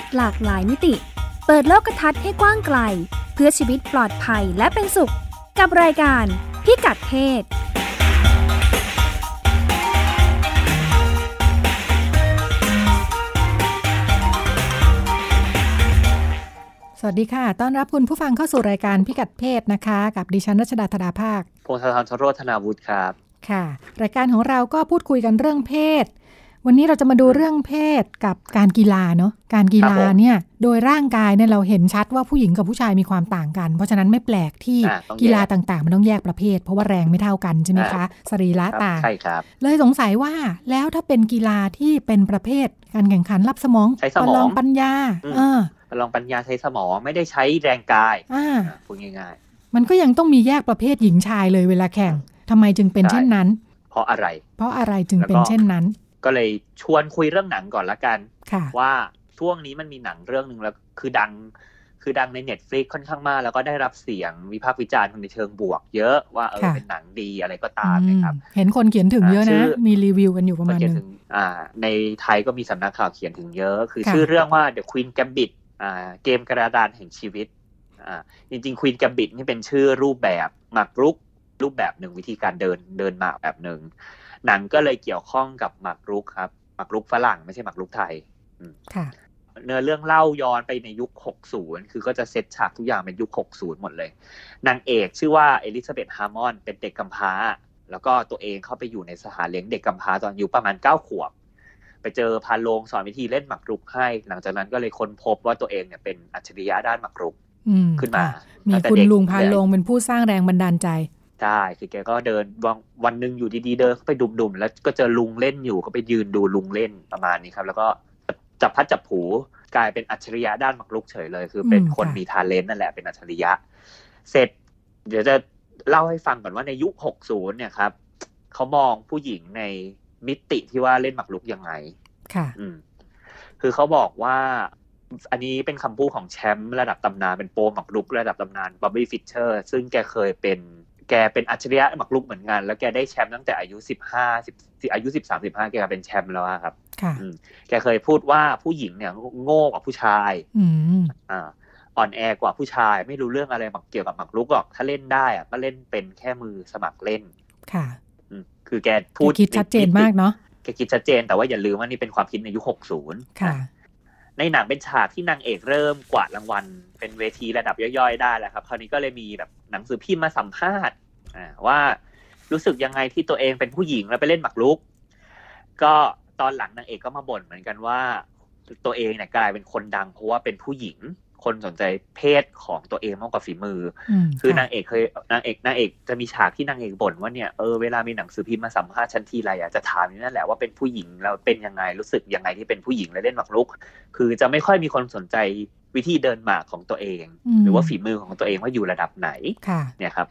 ศหลากหลายมิติ เปิดโลกทัศน์ให้กว้างไกล เพื่อชีวิตปลอดภัยและเป็นสุข กับรายการพิกัดเพศสวัสดีค่ะ ต้อนรับคุณผู้ฟังเข้าสู่รายการพิกัดเพศนะคะ กับดิฉันรัชดาธดาภาค พงศธรชโรธนาวุฒิครับ ค่ะ รายการของเราก็พูดคุยกันเรื่องเพศ วันนี้เราจะมาดูเรื่องเพศกับการกีฬาเนาะการกีฬาครับผมเนี่ยโดยร่างกายเนี่ยเราเห็นชัดว่าผู้หญิงกับผู้ชายมีความต่างกัน เพราะฉะนั้นไม่แปลกที่อ่าต้องแยกกีฬาต่างๆ มันต้องแยกประเภท เพราะว่าแรงไม่เท่ากันใช่ไหมครัคะบสรีระครับต่างใช่ครับเลยสงสัยว่าแล้วถ้าเป็นกีฬาที่เป็นประเภทการแข่งขันรับสมองใช้สมองประลองปัญญาอืมเออลองปัญญาใช้สมองไม่ได้ใช้แรงกายอ่าอะพูดง่ายมันก็ยังต้องมีแยกประเภทหญิงชายเลยเวลาแข่งทำไมจึงเป็นใช่เช่นนั้นๆเพราะอะไร เพราะอะไรจึงเป็นแล้วก็เช่นนั้น ก็เลยชวนคุยเรื่องหนังก่อนละกันค่ะว่าช่วงนี้มันมีหนังเรื่องหนึ่งแล้วคือดังคือดังใน Netflix ค่อนข้างมาก แล้วก็ได้รับเสียงวิพากษ์วิจารณ์ในเชิงบวก เยอะว่าเออค่ะเป็นหนังดีอะไรก็ตามนะครับอืมเห็นคนเขียนถึงเยอะอ่าชื่นะอมีรีวิวกันอยู่ประก็มาณเขียหนนึถึงงอ่า ในไทยก็มีสำนักข่าวเขียนถึงเยอะ คือค่ะชื่อเรื่องว่า The Queen Gambit อ่าเกมกระดานแห่งชีวิตอ่าจริงๆ Queen Gambit นี่เป็นชื่อรูปแบบหมากรุกรูปแบบหนึ่งวิธีการเดินเดินหมากแบบหนึ่ง หนังก็เลยเกี่ยวข้องกับหมากรุกครับหมากรุกฝรั่งไม่ใช่หมากรุกไทยค่ะเนื้อเรื่องเล่าย้อนไปในยุค 60 คือก็จะเซตฉากทุกอย่างเป็นยุค 60 หมดเลย นางเอกชื่อว่าเอลิซาเบธฮาร์มอน เป็นเด็กกำพร้า แล้วก็ตัวเองเข้าไปอยู่ในสถานเลี้ยงเด็กกำพร้าตอนอายุประมาณ 9 ขวบ ไปเจอภารโรงสอนวิธีเล่นหมากรุกให้ หลังจากนั้นก็เลยค้นพบว่าตัวเองเนี่ยเป็นอัจฉริยะด้านหมากรุกอืมขึ้นมาค่ะมีตั้งแต่คุณเด็กลุงพานลงเป็นผู้สร้างแรงบันดาลใจ ใช่คือแกก็เดินวันวันหนึ่งอยู่ดีๆเดินเข้าไปดุมๆแล้วก็เจอลุงเล่นอยู่ก็ไปยืนดูลุงเล่นประมาณนี้ครับ แล้วก็จับพัดจับผูกลายเป็นอัจฉริยะด้านหมากรุกเฉยเลย คือเป็นอืมคนค่ะมีทาเลนต์นั่นแหละเป็นอัจฉริยะ เสร็จ เดี๋ยวจะเล่าให้ฟังก่อนว่าในยุค 60 เนี่ยครับเขามองผู้หญิงในมิติที่ว่าเล่นหมากรุกยังไง ค่ะ อืม คือเขาบอกว่า อันนี้เป็นคำพูดของแชมป์ระดับตำนานเป็นโปรหมากรุกระดับตำนานบ๊อบบี้ฟิชเชอร์ ซึ่งแกเคยเป็น แกเป็นอัจฉริยะหมากรุกเหมือนกัน แล้วแกได้แชมป์ตั้งแต่อายุสิบห้าสิบอายุสิบสามสิบห้าแกเป็นแชมป์แล้วอะครับค่ะอืมแกเคยพูดว่าผู้หญิงเนี่ยโง่กว่าผู้ชายอืมอ่าอ่อนแอกว่าผู้ชาย ไม่รู้เรื่องอะไรหมากเกี่ยวกับหมากรุกหรอก ถ้าเล่นได้อะก็เล่นเป็นแค่มือสมัครเล่น ค่ะอืมคือแกพูดคิดชัดเจนมากเนาะแกคิดชัดเจนแต่ว่าอย่าลืมว่านี่เป็นความคิดในยุคหกศูนย์ค่ะ ในหนังเป็นฉากที่นางเอกเริ่มกวาดรางวัล เป็นเวทีระดับย่อยๆ ได้แล้วครับ คราวนี้ก็เลยมีแบบหนังสือพิมพ์มาสัมภาษณ์ว่ารู้สึกยังไงที่ตัวเองเป็นผู้หญิงแล้วไปเล่นหมากรุก ก็ตอนหลังนางเอกก็มาบ่นเหมือนกันว่าตัวเองเนี่ยกลายเป็นคนดังเพราะว่าเป็นผู้หญิง คนสนใจเพศของตัวเองมากกว่าฝีมืออืมคือค่ะนางเอกเคยนางเอกนางเอกจะมีฉากที่นางเอกบ่นว่าเนี่ยเออเวลามีหนังสือพิมพ์มาสัมภาษณ์ฉันทีไรอะจะถามอยู่นั่นแหละว่าเป็นผู้หญิงแล้วเป็นยังไงรู้สึกยังไงที่เป็นผู้หญิงและเล่นหมากรุก คือจะไม่ค่อยมีคนสนใจวิธีเดินหมากของตัวเองมหรือว่าฝีมือของตัวเองว่าอยู่ระดับไหนค่ะเนี่ยครับ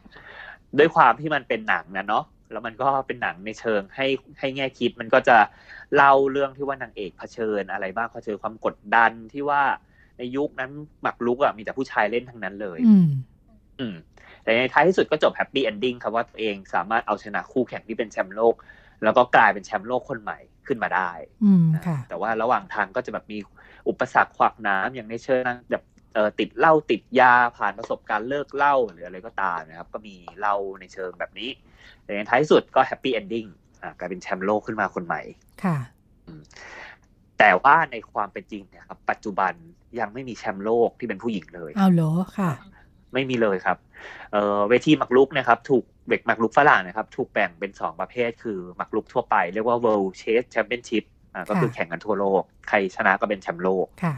ด้วยความที่มันเป็นหนังนะเนาะแล้วมันก็เป็นหนังในเชิงให้ให้แง่คิดมันก็จะเล่าเรื่องที่ว่านางเอกเผชิญอะไรบ้างเผชิญความกดดันที่ว่า ในยุคนั้นหมากรุกอะมีแต่ผู้ชายเล่นทั้งนั้นเลยอืมอืมแต่ในท้ายที่สุดก็จบ happy ending ครับว่าตัวเองสามารถเอาชนะคู่แข่งที่เป็นแชมป์โลก แล้วก็กลายเป็นแชมป์โลกคนใหม่ขึ้นมาได้อืมค่ะแต่ว่าระหว่างทางก็จะแบบมีอุปสรรคขวากหนามอย่างในเชิงแบบเอ่อติดเหล้าติดยาผ่านประสบการณ์เลิกเหล้าหรืออะไรก็ตามนะครับ ก็มีเล่าในเชิงแบบนี้ แต่ในท้ายที่สุดก็ happy ending อ่ากลายเป็นแชมป์โลกขึ้นมาคนใหม่ ค่ะ แต่ว่าในความเป็นจริงเนี่ยครับปัจจุบันยังไม่มีแชมป์โลกที่เป็นผู้หญิงเลยเอาเหรอค่ะ ไม่มีเลยครับเอ่อเวทีหมากรุกนะครับถูกเด็กหมากรุกฝรั่งนะครับ ถูกแบ่งเป็นสองประเภท คือหมากรุกทั่วไป เรียกว่า World Chess Championship อ่าก็คือค่ะแข่งกันทั่วโลก ใครชนะก็เป็นแชมป์โลกค่ะ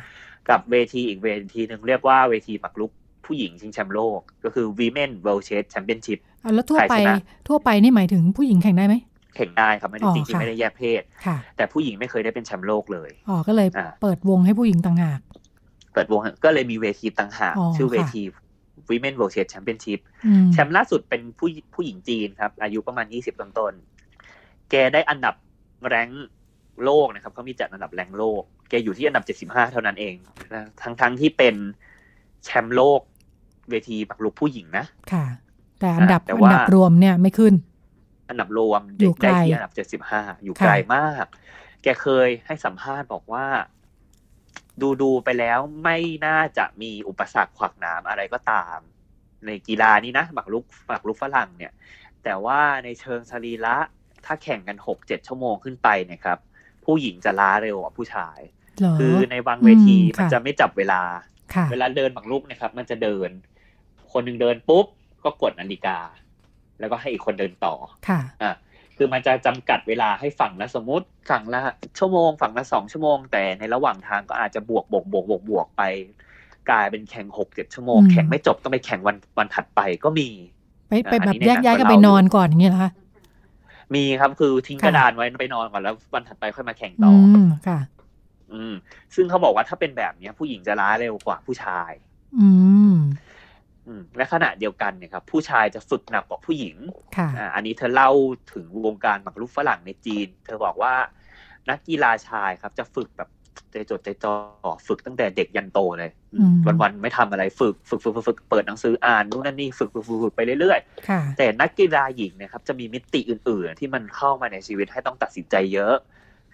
กับเวทีอีกเวทีหนึ่งเรียกว่าเวทีหมากรุกผู้หญิงชิงแชมป์โลก ก็คือ Women World Chess Championship เอาแล้วทั่วไปใครชนะทั่วไปนี่หมายถึงผู้หญิงแข่งได้ไหม แข่งได้ครับไม่ได้อ๋อจริงๆค่ะไม่ได้แยกเพศค่ะแต่ผู้หญิงไม่เคยได้เป็นแชมป์โลกเลยอ๋อก็เลยอ่าเปิดวงให้ผู้หญิงต่างหาก เปิดวงก็เลยมีเวทีต่างหากอ๋อชื่อเวค่ะที Women World Chess Championship อืมแชมป์ล่าสุดเป็นผู้ผู้หญิงจีนครับ อายุประมาณยี่สิบต้นๆแกได้อันดับแรงค์โลกนะครับเขามีจัดอันดับแรงค์โลก แกอยู่ที่อันดับเจ็ดสิบห้าเท่านั้นเองนะทั้งทั้งที่เป็นแชมป์โลกเวทีหมากรุกผู้หญิงนะ ค่ะ แต่อันดับแต่อันว่าดับรวมเนี่ยไม่ขึ้น อันดับรวมอยู่ไกลได้ที่อันดับเจ็ดสิบห้าอยู่ค่ะไกลมาก แกเคยให้สัมภาษณ์บอกว่า ดูดูไปแล้วไม่น่าจะมีอุปสรรคขวากหนามอะไรก็ตาม ในกีฬานี้นะหมากรุกหมากรุกฝรั่งเนี่ย แต่ว่าในเชิงสรีระถ้าแข่งกันหกเจ็ดชั่วโมงขึ้นไปเนี่ยครับ ผู้หญิงจะล้าเร็วกว่าผู้ชายเหรอคือในบางเวทีอืมมันค่ะจะไม่จับเวลาค่ะเวลาเดินหมากรุกนะครับ มันจะเดิน คนหนึ่งเดินปุ๊บก็กดนาฬิกา แล้วก็ให้อีกคนเดินต่อค่ะอะคือมันจะจำกัดเวลาให้ฝั่งละสมมติฝั่งละชั่วโมง ฝั่งละสองชั่วโมง แต่ในระหว่างทางก็อาจจะบวกบวกบวกบวกบวกไป กลายเป็นแข่งหกเจ็ดชั่วโมงอืมแข่งไม่จบต้องไปแข่งวันวันถัดไปก็มี ไปไปอันแบนี้บในแยกหนังย้ายกันก็ไปเล่านนอนก่อนอย่างเงี้ยเหรอคะมีครับคือทิ้งค่ะกระดานไว้ไปนอนก่อนแล้ววันถัดไปค่อยมาแข่งอืต่ออมค่ะ อืม ซึ่งเขาบอกว่าถ้าเป็นแบบเนี้ย ผู้หญิงจะล้าเร็วกว่าผู้ชาย อืมอืม และขณะเดียวกันเนี่ยครับผู้ชายจะฝึกหนักกว่าผู้หญิงค่ะอ่าอันนี้เธอเล่าถึงวงการหมากรุกฝรั่งในจีน เธอบอกว่านักกีฬาชายครับ จะฝึกแบบใจจดใจจ่อฝึกตั้งแต่เด็กยันโตเลยอืมวันวันๆไม่ทำอะไรฝึกฝึกฝึกฝึกฝึกเปิดหนังสืออ่านนู่นนั่นนี่ฝึกฝึกฝึกฝึกไปเรื่อยค่ะๆแต่นักกีฬาหญิงเนะครับ จะมีมิติอื่น ๆ ที่มันเข้ามาในชีวิตให้ต้องตัดสินใจเยอะ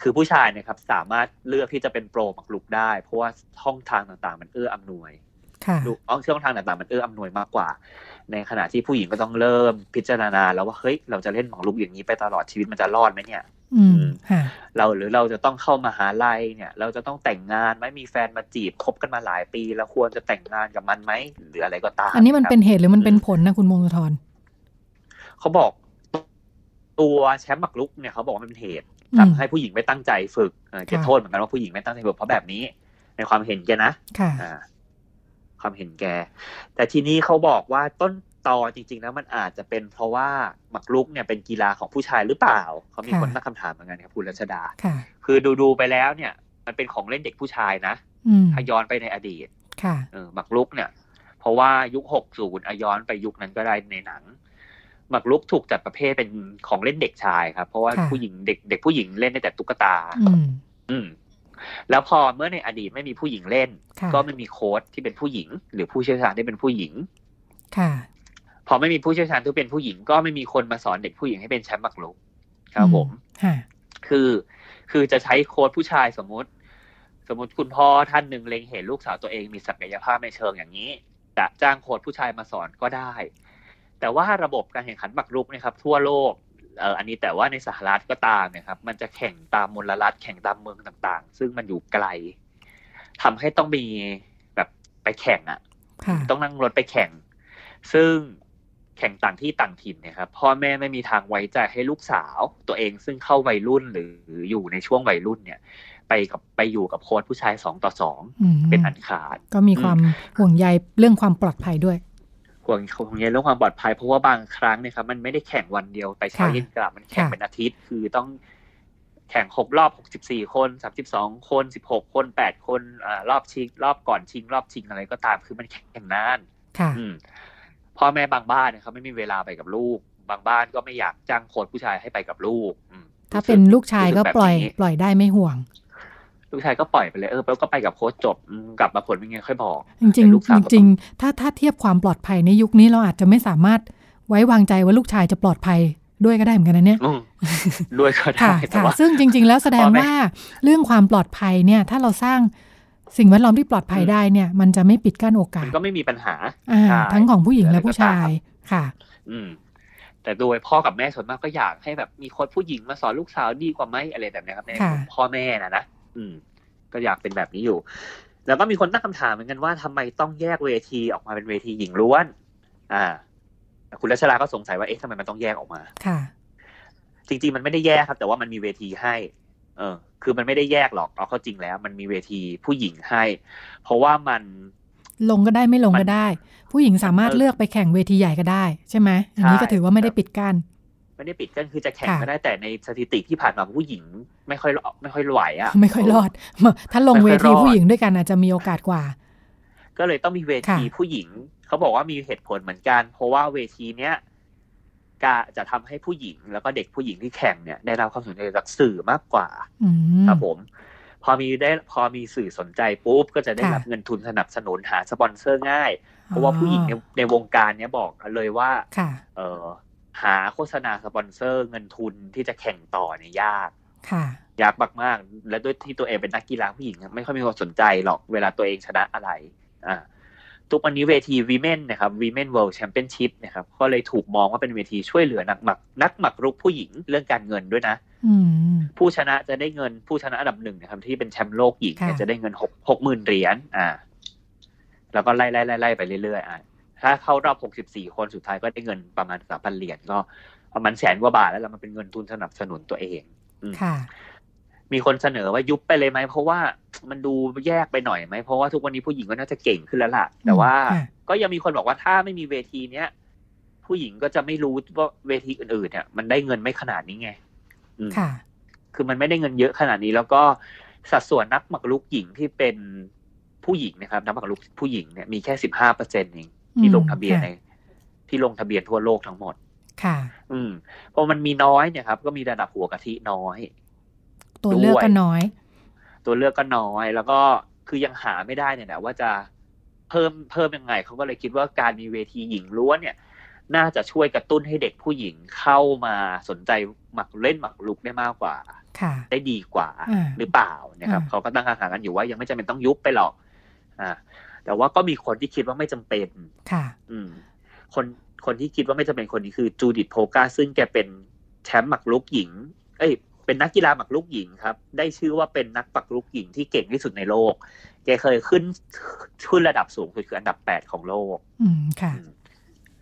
คือผู้ชายเนะครับ สามารถเลือกที่จะเป็นโปรหมากรุกได้ เพราะว่าช่องทางต่างๆ มันเอื้ออำนวยค่ะ ดูอ๋อช่องทางต่างๆมันเอื้ออำนวยมากกว่า ในขณะที่ผู้หญิงก็ต้องเริ่มพิจารณาแล้วว่าเฮ้ยเราจะเล่นหมากรุกอย่างนี้ไปตลอดชีวิตมันจะรอดไหมเนี่ยอืมค่ะเราหรือเราจะต้องเข้ามหาลัยเนี่ย เราจะต้องแต่งงานไหมมีแฟนมาจีบคบกันมาหลายปี แล้วควรจะแต่งงานกับมันไหมหรืออะไรก็ตาม อันนี้มันครับเป็นเหตุหรือมันเป็นผลนะคุณมงคลธรเขาบอกตัวแชมป์หมากรุกเนี่ยเขาบอกว่ามันเป็นเหตุอืมทำให้ผู้หญิงไม่ตั้งใจฝึกเออเก็บค่ะโทษเหมือนกันว่าผู้หญิงไม่ตั้งใจฝึกเพราะแบบนี้ ในความเห็นแกนะค่ะอ่า ความเห็นแก แต่ทีนี้เขาบอกว่าต้นตอจริงๆแล้วมันอาจจะเป็นเพราะว่าหมากรุกเนี่ยเป็นกีฬาของผู้ชายหรือเปล่า เขามีค่ะคนตั้งคำถามเหมือนกันครับคุณรัชดาค่ะคือดูดูๆไปแล้วเนี่ย มันเป็นของเล่นเด็กผู้ชายนะอืมถ้าย้อนไปในอดีตค่ะเออหมากรุกเนี่ย เพราะว่ายุคหกศูนย์ย้อนไปยุคนั้นก็ได้ในหนังหมากรุกถูกจัดประเภทเป็นของเล่นเด็กชายครับ เพราะว่าค่ะผู้หญิงเด็กเด็กผู้หญิงเล่นได้แต่ตุ๊กตา อืมอืม แล้วพอเมื่อในอดีตไม่มีผู้หญิงเล่นค่ะก็ไม่มีโค้ชที่เป็นผู้หญิง หรือผู้เชี่ยวชาญที่เป็นผู้หญิง ค่ะ พอไม่มีผู้เชี่ยวชาญที่เป็นผู้หญิง ก็ไม่มีคนมาสอนเด็กผู้หญิงให้เป็นแชมป์หมากรุกครับผมค่ะคือคือจะใช้โค้ชผู้ชายสมมุติ สมมติคุณพ่อท่านหนึ่งเล็งเห็นลูกสาวตัวเองมีศักยภาพในเชิงอย่างนี้จะจ้างโค้ชผู้ชายมาสอนก็ได้ แต่ว่าระบบการแข่งขันหมากรุกนะครับ ทั่วโลก เอออันนี้แต่ว่าในสหรัฐก็ตามนะครับ มันจะแข่งตามมลรัฐแข่งตามเมืองต่างๆ ซึ่งมันอยู่ไกลทำให้ต้องมีแบบไปแข่งอะค่ะ ต้องนั่งรถไปแข่ง ซึ่งแข่งต่างที่ต่างถิ่นเนะครับพ่อแม่ไม่มีทางไว้ใจให้ลูกสาวตัวเองซึ่งเข้าวัยรุ่นหรืออยู่ในช่วงวัยรุ่นเนี่ย ไปกับไปอยู่กับโค้ชผู้ชายสองต่อสองอืมเป็นอันขาด ก็มีความห่วงใยเรื่องความปลอดภัยด้วย ห่วงห่วงใยเรื่องความปลอดภัยเพราะว่าบางครั้งเนี่ยครับมันไม่ได้แข่งวันเดียวไปเช้าค่ะเย็นกลับมันแข่งค่ะเป็นอาทิตย์ คือต้องแข่งหกรอบหกสิบสี่คนสามสิบสองคนสิบหกคนแปดคนอ่ารอบชิง รอบก่อนชิง รอบชิงอะไรก็ตาม คือมันแข่งนานค่ะอืมพ่อแม่บางบ้านนะครับไม่มีเวลาไปกับลูก บางบ้านก็ไม่อยากจ้างโค้ชผู้ชายให้ไปกับลูกอืมถ้าเป็นลูกชายก็รู้สึแบบปล่อยนี้ปล่อยได้ไม่ห่วง ลูกชายก็ปล่อยไปเลยเออแล้วก็ไปกับโค้ชจบอืมกลับมาผลเป็นไงค่อยบอก จริงแต่ลูกๆสาวจก็ริงๆถ้าถ้าเทียบความปลอดภัยในยุคนี้เราอาจจะไม่สามารถไว้วางใจว่าลูกชายจะปลอดภัยด้วยก็ได้เหมือนกันนะเนี่ยอืมด้วยก็ได้ค่ะแต่ค่ะว่าซึ่งจริง ๆ แล้วแสดงพ่อแม่ว่าเรื่องความปลอดภัยเนี่ย ถ้าเราสร้างสิ่งแวดล้อมที่ปลอดภัยอืมได้เนี่ย มันจะไม่ปิดกั้นโอกามัสนก็ไม่มีปัญหาอ่าใช่ทั้งของผู้หญิงและอะไรก็ผู้ชายตามค่ะ อืมแต่โดยพ่อกับแม่ส่วนมากก็อยากให้แบบมีโค้ชผู้หญิงมาสอนลูกสาวดีกว่าไหมอะไรแบบเนี้ยครับในค่ะมุมพ่อแม่นะนะ อืม ก็อยากเป็นแบบนี้อยู่ แล้วก็มีคนตั้งคำถามเหมือนกันว่าทำไมต้องแยกเวทีออกมาเป็นเวทีหญิงล้วน อ่า คุณรัชดาก็สงสัยว่าเอ๊ะทำไมมันต้องแยกออกมา ค่ะ จริงๆมันไม่ได้แยกครับ แต่ว่ามันมีเวทีให้ เออ คือมันไม่ได้แยกหรอกเอาเข้าจริงแล้ว มันมีเวทีผู้หญิงให้ เพราะว่ามันลงก็ได้ไม่ลงมันก็ได้ ผู้หญิงสามารถเออเลือกไปแข่งเวทีใหญ่ก็ได้ ใช่ไหมอันนี้ใช่ก็ถือว่าไม่ได้ปิดกั้น ไม่ได้ปิดกั้นคือจะแข่งค่ะก็ได้แต่ในสถิติที่ผ่านมาผู้หญิง ไม่ค่อยไม่ค่อยไหวอะไม่ค่อยรอด ถ้าลงไม่เวค่อยรอดทีผู้หญิงด้วยกันอาจจะมีโอกาสกว่า ก็เลยต้องมีเวทีค่ะผู้หญิง เขาบอกว่ามีเหตุผลเหมือนกัน เพราะว่าเวทีเนี้ยกะจะทำให้ผู้หญิง แล้วก็เด็กผู้หญิงที่แข่งเนี่ยได้รับความสนใจจากสื่อมากกว่าอืมครับผม พอมีได้พอมีสื่อสนใจปุ๊บก็จะได้ค่ะรับเงินทุนสนับสนุนหาสปอนเซอร์ง่าย เพราะว่าผู้หญิงในในวงการเนี้ยบอกเลยว่าค่ะเออ หาโฆษณาสปอนเซอร์เงินทุนที่จะแข่งต่อเนี่ยยากค่ะยากมากๆ และด้วยที่ตัวเองเป็นนักกีฬาผู้หญิง ไม่ค่อยมีคนสนใจหรอกเวลาตัวเองชนะอะไรอ่าทุกวันนี้เวที Women นะครับ Women World Championship นะครับก็เลยถูกมองว่าเป็นเวทีช่วยเหลือนักหมักนักหมักรุกผู้หญิงเรื่องการเงินด้วยนะอืมผู้ชนะจะได้เงินผู้ชนะอันดับหนึ่งนะครับ ที่เป็นแชมป์โลกหญิงเนี่ยค่ะจะได้เงินหกหกหมื่นเหรียญอ่า แล้วก็ไล่ไล่ไล่ไล่ไปเรื่อยๆอ่า ถ้าเข้ารอบหกสิบสี่คนสุดท้ายก็ได้เงินประมาณสามพันเหรียญก็ประมาณแสนกว่าบาทแล้วแล้วมันเป็นเงินทุนสนับสนุนตัวเองอืมค่ะมีคนเสนอว่ายุบไปเลยไหมเพราะว่ามันดูแยกไปหน่อยไหมเพราะว่าทุกวันนี้ผู้หญิงก็น่าจะเก่งขึ้นแล้วล่ะ แต่ว่าค่ะก็ยังมีคนบอกว่าถ้าไม่มีเวทีเนี้ยผู้หญิงก็จะไม่รู้ว่าเวทีอื่นๆเนี่ยมันได้เงินไม่ขนาดนี้ไงอืมค่ะ คือมันไม่ได้เงินเยอะขนาดนี้ แล้วก็สัดส่วนนักหมากรุกหญิงที่เป็นผู้หญิงนะครับ นักหมากรุกผู้หญิงเนี่ยมีแค่สิบห้าเปอร์เซ็นต์เอง ที่อืมลงทะเบียนค่ะใน ที่ลงทะเบียนทั่วโลกทั้งหมด ค่ะ อืมพอมันมีน้อยเนี่ยครับ ก็มีระดับหัวกะทิน้อย ตัวเลือกก็น้อย ตัวเลือกก็น้อย แล้วก็คือยังหาไม่ได้เนี่ยแหละว่าจะเพิ่มเพิ่มยังไงเขาก็เลยคิดว่าการมีเวทีหญิงล้วนเนี่ย น่าจะช่วยกระตุ้นให้เด็กผู้หญิงเข้ามาสนใจหมักเล่นหมักลุกได้มากกว่าค่ะได้ดีกว่าอ่าหรือเปล่านะครับอ่าเขาก็ตั้งคำถามกันอยู่ว่ายังไม่จำเป็นต้องยุบไปหรอก อ่า แต่ว่าก็มีคนที่คิดว่าไม่จำเป็นค่ะ อืม คนคนที่คิดว่าไม่จำเป็นคนนี้คือจูดิตโพกาซึ่งแกเป็นแชมป์หมักลุกหญิง เอ้ย เป็นนักกีฬาหมักลุกหญิงครับ ได้ชื่อว่าเป็นนักหมักลุกหญิงที่เก่งที่สุดในโลก แกเคยขึ้นขึ้นระดับสูงสุดคืออันดับแปดของโลก อืมค่ะอืม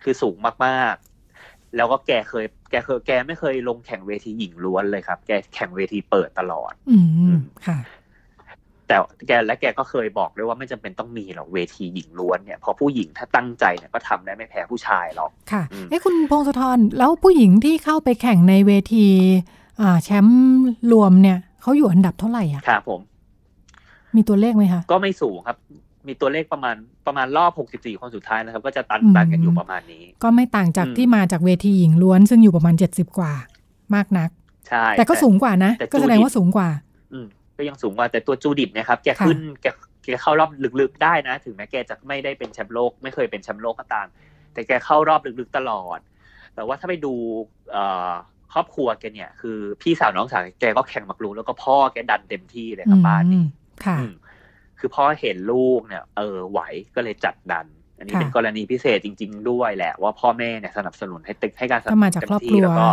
คือสูงมากๆ แล้วก็แกเคย แกเคย แกไม่เคยลงแข่งเวทีหญิงล้วนเลยครับ แกแข่งเวทีเปิดตลอด อืมค่ะ แต่แกและแกก็เคยบอกด้วยว่าไม่จำเป็นต้องมีหรอกเวทีหญิงล้วนเนี่ยเพราะผู้หญิงถ้าตั้งใจเนี่ยก็ทำได้ไม่แพ้ผู้ชายหรอกค่ะอืมเอ้คุณพงศธรแล้วผู้หญิงที่เข้าไปแข่งในเวทีอ่าแชมป์รวมเนี่ยเขาอยู่อันดับเท่าไหร่อะครับผม มีตัวเลขไหมคะก็ไม่สูงครับ มีตัวเลขประมาณประมาณรอบ 64 คนสุดท้ายนะครับ ก็จะตันอืมตันกันอยู่ประมาณนี้ ก็ไม่ต่างจากอืมที่มาจากเวทีหญิงล้วน ซึ่งอยู่ประมาณ 70 กว่า มากนัก ใช่ แต่ก็สูงกว่านะแต่ก็แสดงว่าสูงกว่าอืม ก็ยังสูงกว่าแต่ตัวจูดิตเนะครับแกค่ะขึ้นแกแกเข้ารอบลึกๆได้นะ ถึงแม้แกจะไม่ได้เป็นแชมป์โลก ไม่เคยเป็นแชมป์โลกก็ตาม แต่แกเข้ารอบลึกๆตลอด แต่ว่าถ้าไปดูเอ่อครอบครัวแกเนี่ย คือพี่สาวน้องสาวแกก็แข่งหมักรุกแล้วก็พ่อแกดันเต็มที่เลยครับบ้านนี้อืมค่ะอืมคือพ่อเห็นลูกเนี่ย เออไหวก็เลยจัดดัน อันนี้ค่ะเป็นกรณีพิเศษจริง ๆ ด้วยแหละ ว่าพ่อแม่เนี่ยสนับสนุนให้ตึกให้การสนับก็สนุมานจากเต็ครอบมครัที่วแล้วก็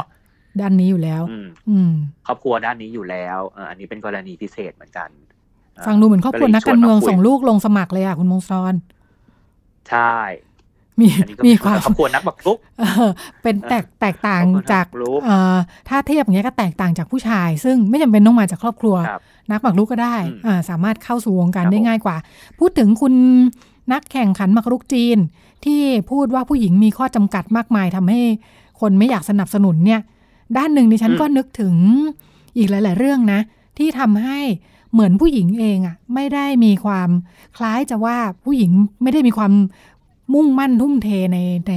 ด้านนี้อยู่แล้วอืมอืมครอบครัวด้านนี้อยู่แล้วเอออันนี้เป็นกรณีพิเศษเหมือนกันอ่าฟังดูเหมือนครอบครัวนักการเมืองลยชวส่งคุยลูกลงสมัครเลยอะคุณมงคลใช่มีอันนี้ก็มีความครอบครัวนักบักรุกเออเป็นแตกแตกต่างครอบครัวจากนักรู้เอ่อถ้าเทียบอย่างเงี้ยก็แตกต่างจากผู้ชาย ซึ่งไม่จำเป็นต้องมาจากครอบครัวครับนักหมากรุกก็ได้อืมอ่าสามารถเข้าสู่วงการครับได้ผมง่ายกว่า พูดถึงคุณนักแข่งขันหมากรุกจีน ที่พูดว่าผู้หญิงมีข้อจำกัดมากมายทำให้คนไม่อยากสนับสนุนเนี่ย ด้านหนึ่งดิฉันก็นึกถึงอีกหลาย ๆ เรื่องนะ ที่ทำให้เหมือนผู้หญิงเองอะ่ะไม่ได้มีความคล้ายจะว่าผู้หญิงไม่ได้มีความมุ่งมั่นทุ่มเทในใน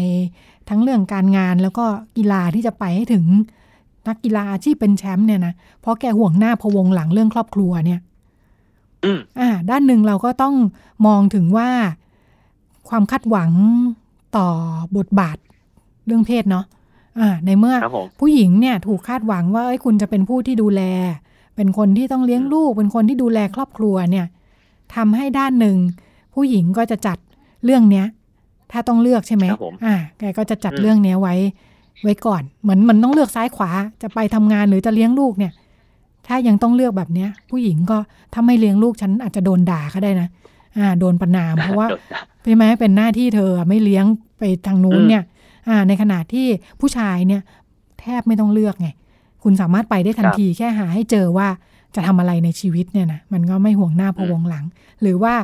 ทั้งเรื่องการงานแล้วก็กีฬาที่จะไปให้ถึงนักกีฬาอาชีพเป็นแชมป์เนี่ยนะเพราะแกห่วงหน้าพะวงหลังเรื่องครอบครัวเนี่ยอืมอ่า ด้านหนึ่งเราก็ต้องมองถึงว่าความคาดหวังต่อบทบาทเรื่องเพศเนาะอ่า ในเมื่อครับผมผู้หญิงเนี่ยถูกคาดหวังว่าเอ้ยคุณจะเป็นผู้ที่ดูแล เป็นคนที่ต้องเลี้ยงลูก เป็นคนที่ดูแลครอบครัวเนี่ยทำให้ด้านหนึ่ง ผู้หญิงก็จะจัดเรื่องเนี้ย ถ้าต้องเลือกใช่ไหมครับผมอ่าแกก็จะจัดอืมเรื่องเนี้ยไว้ ไว้ก่อน เหมือนมันต้องเลือกซ้ายขวาจะไปทำงานหรือจะเลี้ยงลูกเนี่ย ถ้ายังต้องเลือกแบบเนี้ย ผู้หญิงก็ถ้าไม่เลี้ยงลูกฉันอาจจะโดนด่าก็ได้นะอ่า โดนประนามเพราะว่าโดนใช่ไหมเป็นหน้าที่เธอไม่เลี้ยงไปทางนู้นอืมเนี่ยอ่า ในขณะที่ผู้ชายเนี่ยแทบไม่ต้องเลือกไง คุณสามารถไปได้ทันทีแค่หาให้เจอว่าจะทำอะไรในชีวิตเนี่ยนะมันก็ไม่ห่วงหน้าพะวงหลัง หรือว่า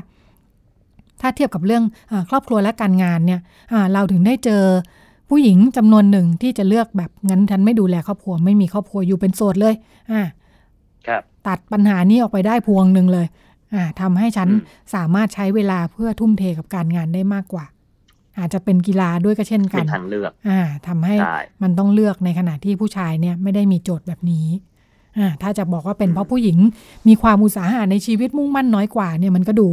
ถ้าเทียบกับเรื่องอาครอบครัวและการงานเนี่ยอ่าเราถึงได้เจอผู้หญิงจำนวนหนึ่งที่จะเลือกแบบงั้นฉันไม่ดูแลครอบครัวไม่มีครอบครัวอยู่เป็นโสดเลย อ่าครับตัดปัญหานี้ออกไปได้พวงหนึ่งเลย อ่าทำให้ฉันอืมสามารถใช้เวลาเพื่อทุ่มเทกับการงานได้มากกว่า อาจจะเป็นกีฬาด้วยก็เช่นกัเป็นนทางเลือกอ่าทำให้ใช่มันต้องเลือกในขณะที่ผู้ชายเนี่ยไม่ได้มีโจทย์แบบนี้อ่าถ้าจะบอกว่าเป็นเพราะผู้หญิงมีความอุตสาหะในชีวิตมุ่งมั่นน้อยกว่าเนี่ยมันก็ดู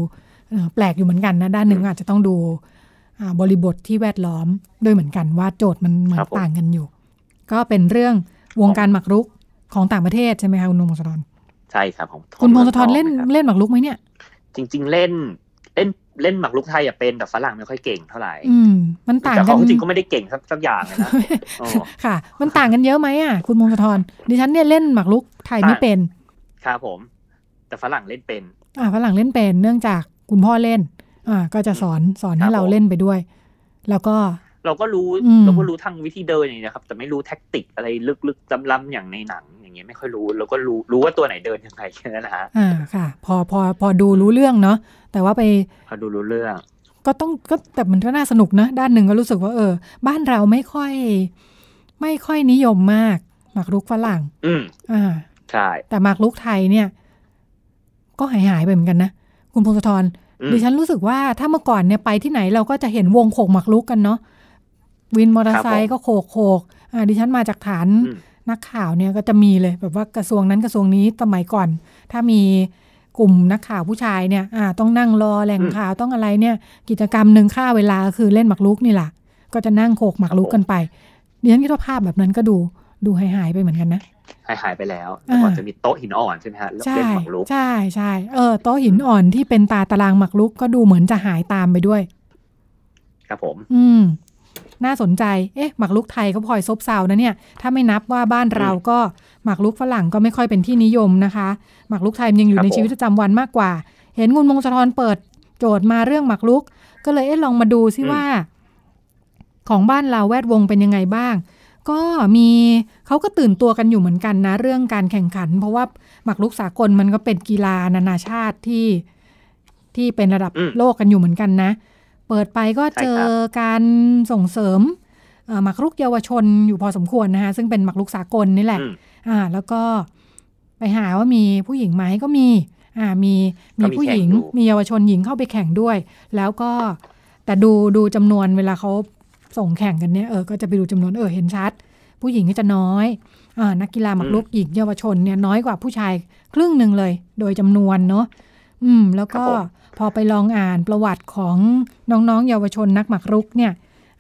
เอ่อแปลกอยู่เหมือนกันนะด้านหนึ่งอาจจะต้องดูอ่าบริบทที่แวดล้อมด้วยเหมือนกันว่าโจทย์มันเหมือนต่างกันอยู่ ก็เป็นเรื่องวงการหมากรุกของต่างประเทศใช่ไหมคะคุณนงศธรใช่ครับของขอคุณพงศธรมือเล่นทองะครับเล่นหมากรุกไหมเนี่ย จริง ๆ เล่น เล่นเล่นหมากรุกไทยอะเป็นแต่ฝรั่งไม่ค่อยเก่งเท่าไหร่อืมมันต่างแต่กัเขานจริงๆก็ไม่ได้เก่งสักสักอย่างเลยนะโอ้ค่ะ มันต่างกันเยอะไหมอะคุณพงศธรดิฉันเนี่ยเล่นหมากรุกไทยไม่เป็นครับผม แต่ฝรั่งเล่นเป็น อ่าฝรั่งเล่นเป็น เนื่องจากคุณพ่อเล่น อ่า ก็จะสอนสอนให้ครับเราผมเล่นไปด้วย แล้วก็ เราก็รู้อืมเราก็รู้ทั้งวิธีเดินอย่างนี้นะครับ แต่ไม่รู้แท็กติกอะไรลึกๆล้ำๆอย่างในหนัง อย่างเงี้ยไม่ค่อยรู้เราก็รู้รู้ว่าตัวไหนเดินยังไงแค่นั้นนะฮะอ่าค่ะ พอพอพอดูรู้เรื่องเนาะแต่ว่าไปพอดูรู้เรื่อง ก็ต้องก็แต่มันก็น่าสนุกนะด้านหนึ่งก็รู้สึกว่าเออ บ้านเราไม่ค่อย ไม่ค่อยนิยมมากหมากรุกฝรั่ง อืมอ่าใช่แต่หมากรุกไทยเนี่ย ก็หายหายไปเหมือนกันนะคุณพงศธรอืมดิฉันรู้สึกว่าถ้าเมื่อก่อนเนี่ยไปที่ไหนเราก็จะเห็นวงโขกหมากรุกกันเนาะ วินมอเตอร์ไซค์ก็โขกโขกอ่าดิฉันมาจากฐานอืมนักข่าวเนี่ยก็จะมีเลยแบบว่ากระทรวงนั้นกระทรวงนี้สมัยก่อน ถ้ามีกลุ่มนักข่าวผู้ชายเนี่ยอ่าต้องนั่งรอแหล่งอืมข่าวต้องอะไรเนี่ย กิจกรรมหนึ่งค่าเวลาคือเล่นหมากรุกนี่แหละก็จะนั่งโขกหมากรุกครับผมกันไปดิฉันคิดว่าภาพแบบนั้นก็ดูดูหายหายๆไปเหมือนกันนะหายหายไปแล้วอ่าก่อนจะมีโต๊ะหินอ่อนใช่ไหมฮะแล้วใช่เล่นหมากรุกใช่ใช่เออโต๊ะหินอ่อนที่เป็นตาตารางหมากรุกก็ดูเหมือนจะหายตามไปด้วย ครับผม อืม น่าสนใจ เอ๊ะหมากรุกไทยก็พลอยซบเซานะเนี่ย ถ้าไม่นับว่าบ้านเราก็หมากรุกฝรั่งก็ไม่ค่อยเป็นที่นิยมนะคะ หมากรุกไทยมันยังอยู่ในชีวิตประจำวันมากกว่า เห็นคุณมงคลธรเปิดโจทย์มาเรื่องหมากรุก ก็เลยเอ๊ะลองมาดูซิว่า ของบ้านเราแวดวงเป็นยังไงบ้าง ก็มีเขาก็ตื่นตัวกันอยู่เหมือนกันนะ เรื่องการแข่งขัน เพราะว่าหมากรุกสากลมันก็เป็นกีฬานานาชาติที่ที่เป็นระดับอืมโลกกันอยู่เหมือนกันนะ เปิดไปก็ใช่เจอครับการส่งเสริมเอ่อหมากรุกเยาวชนอยู่พอสมควรนะคะซึ่งเป็นหมากรุกสากลนี่แหละอืมอ่า แล้วก็ไปหาว่ามีผู้หญิงไหมก็มี อ่ามีมีก็มีผู้หญิงแข่งอยู่มีเยาวชนหญิงเข้าไปแข่งด้วย แล้วก็แต่ดูดูจำนวนเวลาเขาส่งแข่งกันเนี่ยเออก็จะไปดูจำนวนเออเห็นชัด ผู้หญิงก็จะน้อยอ่านักกีฬาหมากรุกหญิงเยาวชนเนี่ยน้อยกว่าผู้ชายครึ่งหนึ่งเลย โดยจำนวนเนาะอืม แล้วก็ครับผม พอไปลองอ่านประวัติของน้องๆ เยาวชนนักหมากรุกเนี่ย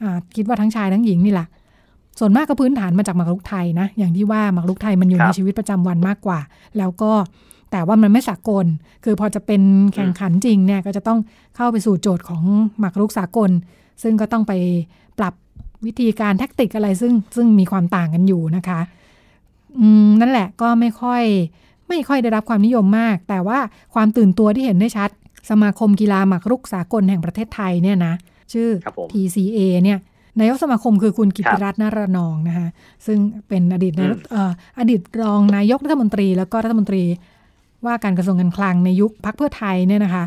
อ่าคิดว่าทั้งชายทั้งหญิงนี่แหละส่วนมากก็พื้นฐานมาจากหมากรุกไทยนะ อย่างที่ว่าหมากรุกไทยมันอยู่ครัในบชีวิตประจำวันมากกว่า แล้วก็แต่ว่ามันไม่สากล คือพอจะเป็นแข่งขันจริงเนี่ยก็จะต้องเข้าไปสู่โจทย์ของหมากรุกสากล ซึ่งก็ต้องไปปรับวิธีการแท็กติกอะไรซึ่งซึ่งมีความต่างกันอยู่นะคะอืมนั่นแหละก็ไม่ค่อยไม่ค่อยได้รับความนิยมมาก แต่ว่าความตื่นตัวที่เห็นได้ชัด สมาคมกีฬาหมากรุกสากลแห่งประเทศไทยเนี่ยนะ ชื่อครับผม TCA เนี่ยนายกสมาคมคือคุณกิติรัตน์นารนองนะคะซึ่งเป็นอดีตนายกเอ่ออดีตรองนายกรัฐมนตรี แล้วก็รัฐมนตรีว่าการกระทรวงการคลังในยุคพักเพื่อไทยเนี่ยนะคะ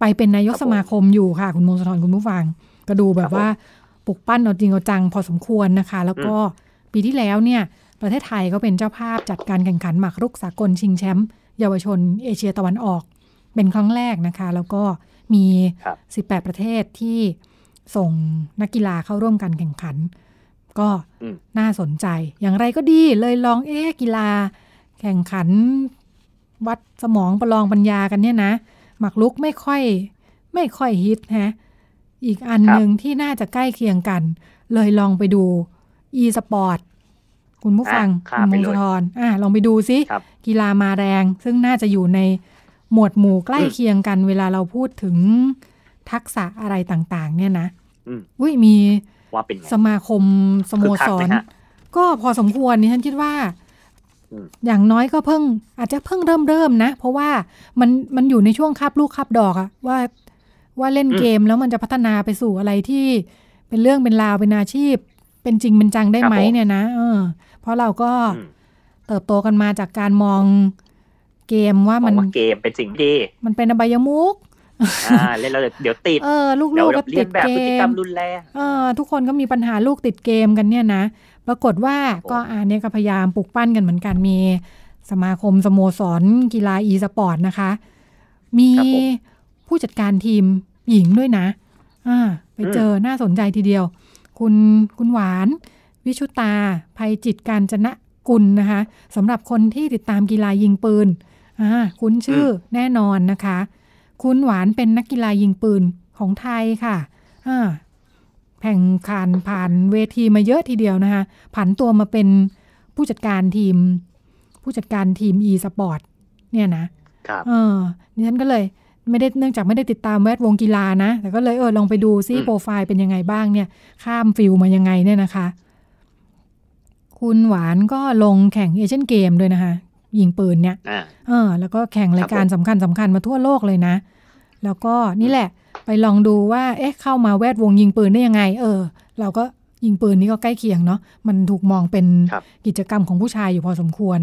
ไปเป็นนายกครับผมสมาคมอยู่ค่ะ คุณมงคลธรคุณผู้ฟัง ก็ดูแบบว่าปลุกปั้นเอาจริงเอาจังพอสมควรนะคะ แล้วก็ปีที่แล้วเนี่ย ประเทศไทยก็เป็นเจ้าภาพจัดการแข่งขันหมากรุกสากลชิงแชมป์เยาวชนเอเชียตะวันออก เป็นครั้งแรกนะคะ แล้วก็มีครับ18 ประเทศที่ส่งนักกีฬาเข้าร่วมการแข่งขัน ก็อืมน่าสนใจ อย่างไรก็ดีเลยลองเอ๊ะกีฬา แข่งขัน วัดสมองประลองปัญญากันเนี่ยนะ หมากรุกไม่ค่อย ไม่ค่อยฮิตฮะ อีกอันครับหนึ่งที่น่าจะใกล้เคียงกัน เลยลองไปดู e-sport คุณผู้ฟังอะข้าคุมณไปมงเลคลยธรอะลองไปดูซิครับกีฬามาแรง ซึ่งน่าจะอยู่ใน หมวดหมู่ใกล้อืมเคียงกัน เวลาเราพูดถึงทักษะอะไรต่าง ๆ เนี่ยนะอืมอุ้ยมีว่าเป็นไงสมาคมสโมคึกคัสกไหรมฮะก็พอสมควรนี่ฉันคิดว่าอืมอย่างน้อยก็เพิ่ง อาจจะเพิ่งเริ่มเริ่มนะ เพราะว่ามันมันอยู่ในช่วงคาบลูกคาบดอกอะว่าว่าเล่นเกมแล้วมันจะพัฒนาไปสู่อะไรที่เป็นเรื่องเป็นราวเป็นอาชีพ เป็นจริงเป็นจังได้ไหมครับผมเนี่ยนะเออเพราะเราก็อืมเติบโตกันมาจากการมอง เกมว่าบอมักนว่าเกมเป็นสิ่งที่ มันเป็นอบายมุกอ่าเล่นแล้วเดี๋ยวติดเออลูเดี๋ยวกๆก็เรีติยนดแบบเกพฤติกรรมมรุนแรงเออทุกคนก็มีปัญหาลูกติดเกมกันเนี่ยนะ ปรากฏว่าก็อ่าเนี่ยก็พยายามปลุกปั้นกันเหมือนกันมีสมาคมสโมสร กีฬาอีสปอร์ตนะคะ มีครับผมผู้จัดการทีมหญิงด้วยนะอ่าไปเจอน่าสนใจทีเดียว คุณคุณหวาน วิชุตาภัยจิตการจนะกุลนะคะสำหรับคนที่ติดตามกีฬายิงปืน อ่าคุ้นชื่อแน่นอนนะคะ คุณหวานเป็นนักกีฬายิงปืนของไทยค่ะอ่าแข่งขันผ่านเวทีมาเยอะทีเดียวนะคะผันตัวมาเป็นผู้จัดการทีม ผู้จัดการทีม e สปอร์ตเนี่ยนะครับเออดิฉันก็เลยไม่ได้เนื่องจากไม่ได้ติดตามแวดวงกีฬานะ แต่ก็เลยเออลองไปดูซิอืมโปรไฟล์เป็นยังไงบ้างเนี่ย ข้าม field มายังไงเนี่ยนะคะ คุณหวานก็ลงแข่งเอเชียนเกมส์ด้วยนะคะ ยิงปืนเนี่ยอ่าเออแล้วก็แข่งรายการครับผมสำคัญสำคัญมาทั่วโลกเลยนะ แล้วก็นี่แหละไปลองดูว่า เอ๊ะ เข้ามาแวดวงยิงปืนได้ยังไง เออ เราก็ยิงปืนนี่ก็ใกล้เคียงเนาะ มันถูกมองเป็นครับกิจกรรมของผู้ชายอยู่พอสมควร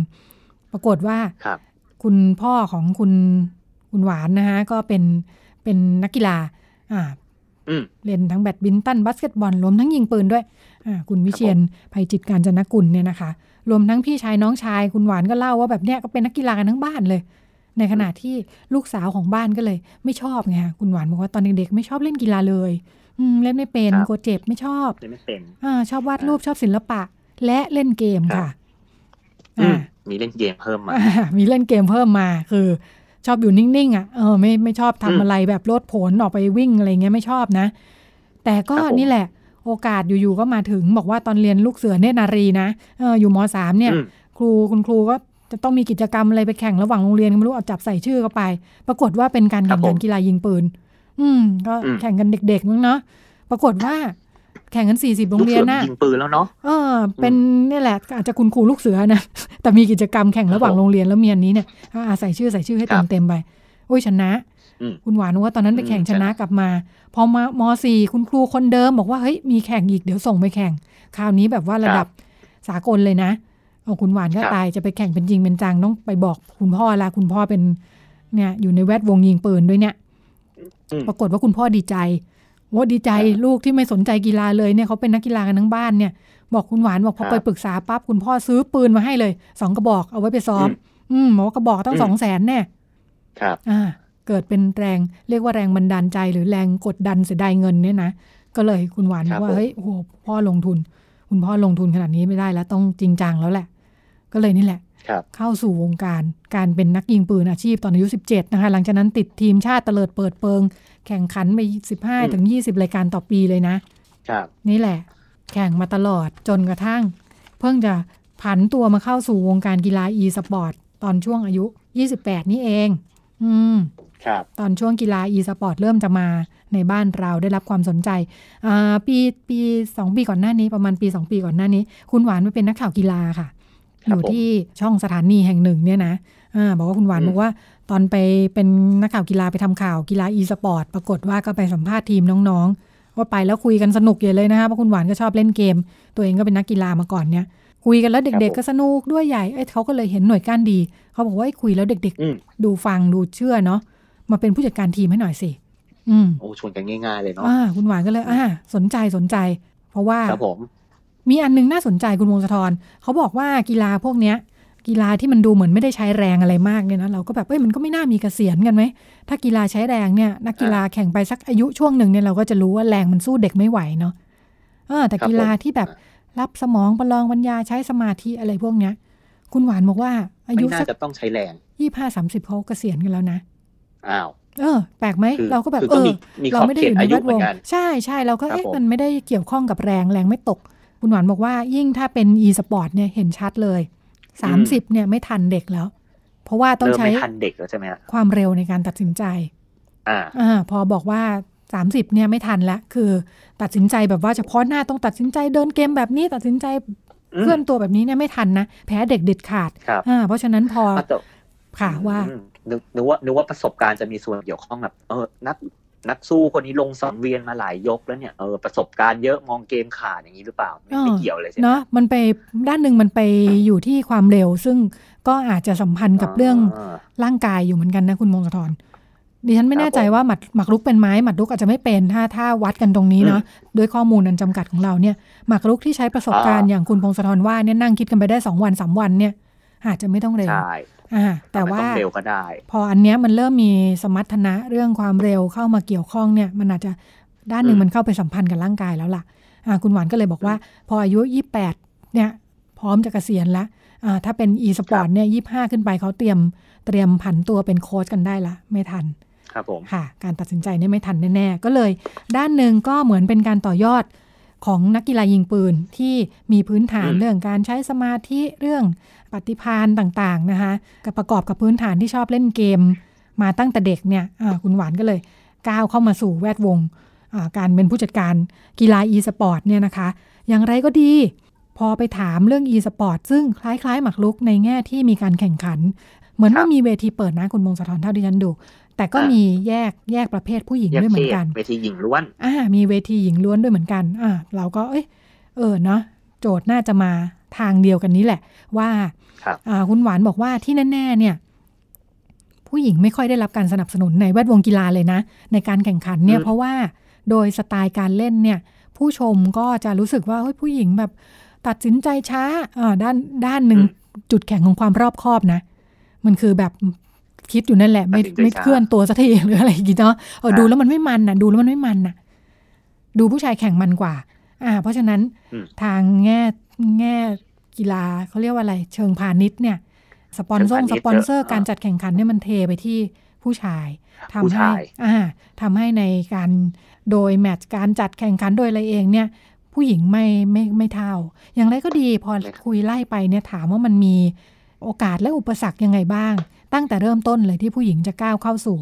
ปรากฏว่าครับคุณพ่อของคุณคุณหวานนะคะก็เป็นเป็นนักกีฬา อ่าอืมเล่นทั้งแบดมินตันบาสเกตบอลรวมทั้งยิงปืนด้วย อ่า คุณวิเชียนภัยจิตการจนกุลเนี่ยนะคะ รวมทั้งพี่ชายน้องชายคุณหวานก็เล่าว่าแบบเนี้ยก็เป็นนักกีฬากันทั้งบ้านเลย ในขณะที่ลูกสาวของบ้านก็เลย ไม่ชอบไงคะคุณหวานบอกว่าตอนเด็กๆไม่ชอบเล่นกีฬาเลย อืมเล่นไม่เป็นครับกลัวเจ็บไม่ชอบเลยไม่เป็นอ่าชอบวาดรูปชอบศิลปะ และเล่นเกมครัค่ะบอือ่ามมีเล่นเกมเพิ่มมาอ่ามีเล่นเกมเพิ่มมาคือ ชอบอยู่นิ่งๆอะเออไม่ไม่ชอบทำอืมอะไรแบบโลดโผนออกไปวิ่งอะไรเงี้ยไม่ชอบนะ แต่ก็ครับผมนี่แหละ โอกาสอยู่ๆก็มาถึง บอกว่าตอนเรียนลูกเสือเนตรนารีนะเอออยู่มสามเนี่ยอืมครูคุณครูก็จะต้องมีกิจกรรมอะไรไปแข่งระหว่างโรงเรียนก็ไม่รู้เอาจับใส่ชื่อเข้าไป ปรากฏว่าเป็นการครัแข่บงผขันมกีฬายิงปืน อืม ก็อืมแข่งกันเด็กๆมั้งเนาะปรากฏว่าแข่งกันสี่สิบโรงเรียนลูกสือน่ะยิงปืนแล้วเนาะเออ เป็นเนี่ยแหละอาจจะคุณครูลูกเสือนะแต่มีกิจกรรมแข่งระหว่างครับผมโรงเรียนแล้วมีอันนี้เนี่ยอ่าใส่ชื่อใส่ชื่อให้ครัเต็บมเต็มๆไปโอ้ยชนะอืม คุณหวานว่าตอนนั้นไปอืมแข่งชชนะนะกลับมา พอมามสี่คุณครูคนเดิมบอกว่าเฮ้ยมีแข่งอีกเดี๋ยวส่งไปแข่ง คราวนี้แบบว่าระดับสากลเลยนะเอาคุณหวานก็ครับตายจะไปแข่งเป็นจริงเป็นจังต้องไปบอกคุณพ่อละคุณพ่อเป็นเนี่ยอยู่ในแวดวงยิงปืนด้วยเนี่ยอืมปรากฏว่าคุณพ่อดีใจว่าดีใจอ่าลูกที่ไม่สนใจกีฬาเลยเนี่ยเขาเป็นนักกีฬากันทั้งบ้านเนี่ย บอกคุณหวานบอกพอครับไปปรึกษาปั๊บคุณพ่อซื้อปืนมาให้เลยสองกระบอกเอาไว้ไปซ้อม อืมบอกว่ากระบอกตั้งอืมสองแสนแน่ครับ อ่า เกิดเป็นแรงเรียกว่าแรงบันดาลใจ หรือแรงกดดันเสียดายเงินเนี่ยนะก็เลยคุณหวานครับบอกว่าผมเฮ้ยโอ้โหพ่อลงทุน คุณพ่อลงทุนขนาดนี้ไม่ได้แล้วต้องจริงจังแล้วแหละ ก็เลยนี่แหละครับเข้าสู่วงการการเป็นนักยิงปืนอาชีพตอนอายุ 17 นะคะ หลังจากนั้นติดทีมชาติเตลิดเปิดเปิง แข่งขันไป 15 ถึง 20 รายการต่อปีเลยนะ ครับ นี่แหละ แข่งมาตลอดจนกระทั่ง เพิ่งจะผันตัวมาเข้าสู่วงการกีฬา e สปอร์ตตอนช่วงอายุ 28 นี่เอง อืมครับตอนช่วงกีฬา e สปอร์ตเริ่มจะมาในบ้านเราได้รับความสนใจอ่าปีปีสองปีก่อนหน้านี้ประมาณปีสองปีก่อนหน้านี้ คุณหวานมาเป็นนักข่าวกีฬาค่ะครับยู่ผมที่ช่องสถานีแห่งหนึ่งเนี่ยนะอ่าบอกว่าคุณหวานอืมบอกว่าตอนไปเป็นนักข่าวกีฬาไปทำข่าวกีฬา e สปอร์ตปรากฏว่าก็ไปสัมภาษณ์ทีมน้องๆว่าไปแล้วคุยกันสนุกใหญ่เลยนะคะเพราะคุณหวานก็ชอบเล่นเกม ตัวเองก็เป็นนักกีฬามาก่อนเนี่ย คุยกันแล้วเด็ก ๆ ก็สนุกด้วยใหญ่เอ้ยเขาก็เลยเห็นหน่วยก้านดี เขาบอกว่าเอ้ยคุยแล้วเด็กอืมๆดูฟังดูเชื่อเนาะมาเป็นผู้จัดการทีมให้หน่อยสิ อืมโอ้ชวนกันง่ายๆเลยเนาะอ่าคุณหวานก็เลย อ่า สนใจสนใจ เพราะว่าครับผมมีอันนึงน่าสนใจคุณวงศธรเขาบอกว่ากีฬาพวกเนี้ย กีฬาที่มันดูเหมือนไม่ได้ใช้แรงอะไรมากเนี่ยนะเราก็แบบเอ้ยมันก็ไม่น่ามีเกษียณกันไหมถ้ากีฬาใช้แรงเนี่ย นักกีฬาแข่งไปสักอายุช่วงหนึ่งเนี่ยเราก็จะรู้ว่าแรงมันสู้เด็กไม่ไหวเนาะเออแต่กีฬาที่แบบ รับสมองประลองปัญญาใช้สมาธิอะไรพวกเนี้ย คุณหวานบอกว่า อายุไม่น่าสักจะต้องใช้แรงยี่ห้าสามสิบเขาเกษียณกันแล้วนะอ้าวเออ แปลกไหมคือเราก็แบบคือเอก็อมีมีขเราอบไม่ได้เขอตยู่ในอาแวยุดเหมืวองนกันใช่ใช่เราก็ครับเอ๊ะผมมันไม่ได้เกี่ยวข้องกับแรงแรงไม่ตก คุณหวานบอกว่า ยิ่งถ้าเป็น e สปอร์ตเนี่ยเห็นชัดเลยสามสิบเนี่ยไม่ทันเด็กแล้ว เพราะว่าต้องเริ่มใช้ไม่ทันเด็กแล้วใช่ไหมฮะความเร็วในการตัดสินใจ อ่า อ่า พอบอกว่า 30เนี่ยไม่ทันละคือ ตัดสินใจแบบว่าเฉพาะหน้าต้องตัดสินใจเดินเกมแบบนี้ตัดสินใจอืมเคลื่อนตัวแบบนี้เนี่ยไม่ทันนะ แพ้เด็กเด็ดขาดครับอ่าเพราะฉะนั้นพออะแต่ค่ะว่าอืมนึกนึกว่านึกว่าประสบการณ์จะมีส่วนเกี่ยวข้องแบบเออนักนักสู้คนนี้ลงสังเวียนมาหลายยกแล้วเนี่ยเออประสบการณ์เยอะมองเกมขาดอย่างนี้หรือเปล่า ไม่ไม่เกี่ยวเลยใช่ไหมเนาะมันไปด้านหนึ่งมันไปอยู่ที่ความเร็ว ซึ่งก็อาจจะสัมพันธ์กับเรื่องาร่างกายอยู่เหมือนกันนะคุณมงคลธร ดิฉันไม่ครับแน่ใจผมว่าหมัดหมักรุกเป็นไหมหมัดรุกอาจจะไม่เป็นถ้าถ้าวัดกันตรงนี้เนาะด้วยข้อมูลอันจำกัดของเราเนี่ยหมักรุกที่ใช้ประสบการณ์อ่าอย่างคุณพงศธรว่าเนี่ยนั่งคิดกันไปได้สองวันสามวันเนี่ย อาจจะไม่ต้องเร็วใช่อ่าแต่ไม่ว่าต้องเร็วก็ได้ พออันเนี้ยมันเริ่มมีสมรรถนะเรื่องความเร็วเข้ามาเกี่ยวข้องเนี่ย มันอาจจะด้านหนึ่งอืมมันเข้าไปสัมพันธ์กับร่างกายแล้วล่ะอ่าคุณหวานก็เลยบอกว่า พออายุยี่แปดเนี่ย พร้อมจะเกษียณแล้วอ่าถ้าเป็น e สปอร์ตเนี่ยยี่ห้าขึ้นไปเขาเตรียมเตรียมผันตัวเป็นโค้ชกันได้ละไม่ทัน ครับผมค่ะ การตัดสินใจเนี่ยไม่ทันแน่ๆ ก็เลย ด้านหนึ่งก็เหมือนเป็นการต่อยอดของนักกีฬายิงปืนที่มีพื้นฐานเรื่องการใช้สมาธิเรื่องปฏิพานต่างๆนะคะกับประกอบกับพื้นฐานที่ชอบเล่นเกม มาตั้งแต่เด็กเนี่ยคุณหวานก็เลยก้าวเข้ามาสู่แวดวงการเป็นผู้จัดการกีฬา e สปอร์ตเนี่ยนะคะ อย่างไรก็ดี พอไปถามเรื่อง e สปอร์ตซึ่งคล้ายๆ หมากรุกในแง่ที่มีการแข่งขัน เหมือนว่ามีเวทีเปิดนะคุณมงสะท้อนเท่าที่ฉันดู แต่ก็มีแยกแยกประเภทผู้หญิงด้วยเหมือนกัน เวทีหญิงล้วนอ่ามีเวทีหญิงล้วนด้วยเหมือนกันอ่าเราก็เอ้ยเออเนาะโจทย์น่าจะมาทางเดียวกันนี้แหละ ว่าคุณหวานบอกว่าที่แน่ๆเนี่ย ผู้หญิงไม่ค่อยได้รับการสนับสนุนในแวดวงกีฬาเลยนะ ในการแข่งขันเนี่ยเพราะว่าโดยสไตล์การเล่นเนี่ย ผู้ชมก็จะรู้สึกว่าเฮ้ยผู้หญิงแบบตัดสินใจช้าอ่าด้านด้านหนึ่งจุดแข็งของความรอบคอบนะ มันคือแบบ คิดอยู่นั่นแหละ ไม่ไม่เคลื่อนตัวสักทีหรืออะไรอย่างเงี้เนาะเออดูแล้วมันไม่มันนะดูแล้วมันไม่มันนะดูผู้ชายแข่งมันกว่า อ่า เพราะฉะนั้นทางแง่แง่กีฬาเขาเรียกว่าอะไร เชิงพาณิชย์เนี่ย สปอนเซอร์สปอนเซอร์การจัดแข่งขันเนี่ยมันเทไปที่ผู้ชายทำให้อ่าทำให้ในการโดยแมตช์การจัดแข่งขันโดยอะไรเองเนี่ย ผู้หญิงไม่ไม่ไม่เท่า อย่างไรก็ดีพอคุยไล่ไปเนี่ยถามว่ามันมีโอกาสและอุปสรรคยังไงบ้าง ตั้งแต่เริ่มต้นเลยที่ผู้หญิงจะก้าวเข้าสู่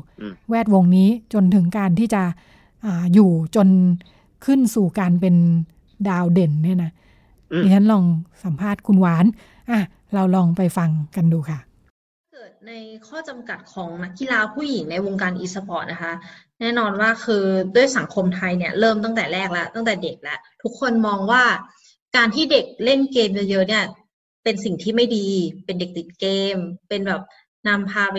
แวดวงนี้จนถึงการที่จะออยู่จนขึ้นสู่การเป็นดาวเด่นเนี่ยนะดิฉันลองสัมภาษณ์คุณหวานอะเราลองไปฟังกันดูค่ะ เกิดในข้อจำกัดของนักกีฬาผู้หญิงในวงการอีสปอร์ตนะคะ แน่นอนว่าคือด้วยสังคมไทยเนี่ยเริ่มตั้งแต่แรกแล้ว ตั้งแต่เด็กแล้ว ทุกคนมองว่าการที่เด็กเล่นเกมเยอะๆเนี่ย เป็นสิ่งที่ไม่ดี เป็นเด็กติดเกม เป็นแบบ นำพาไป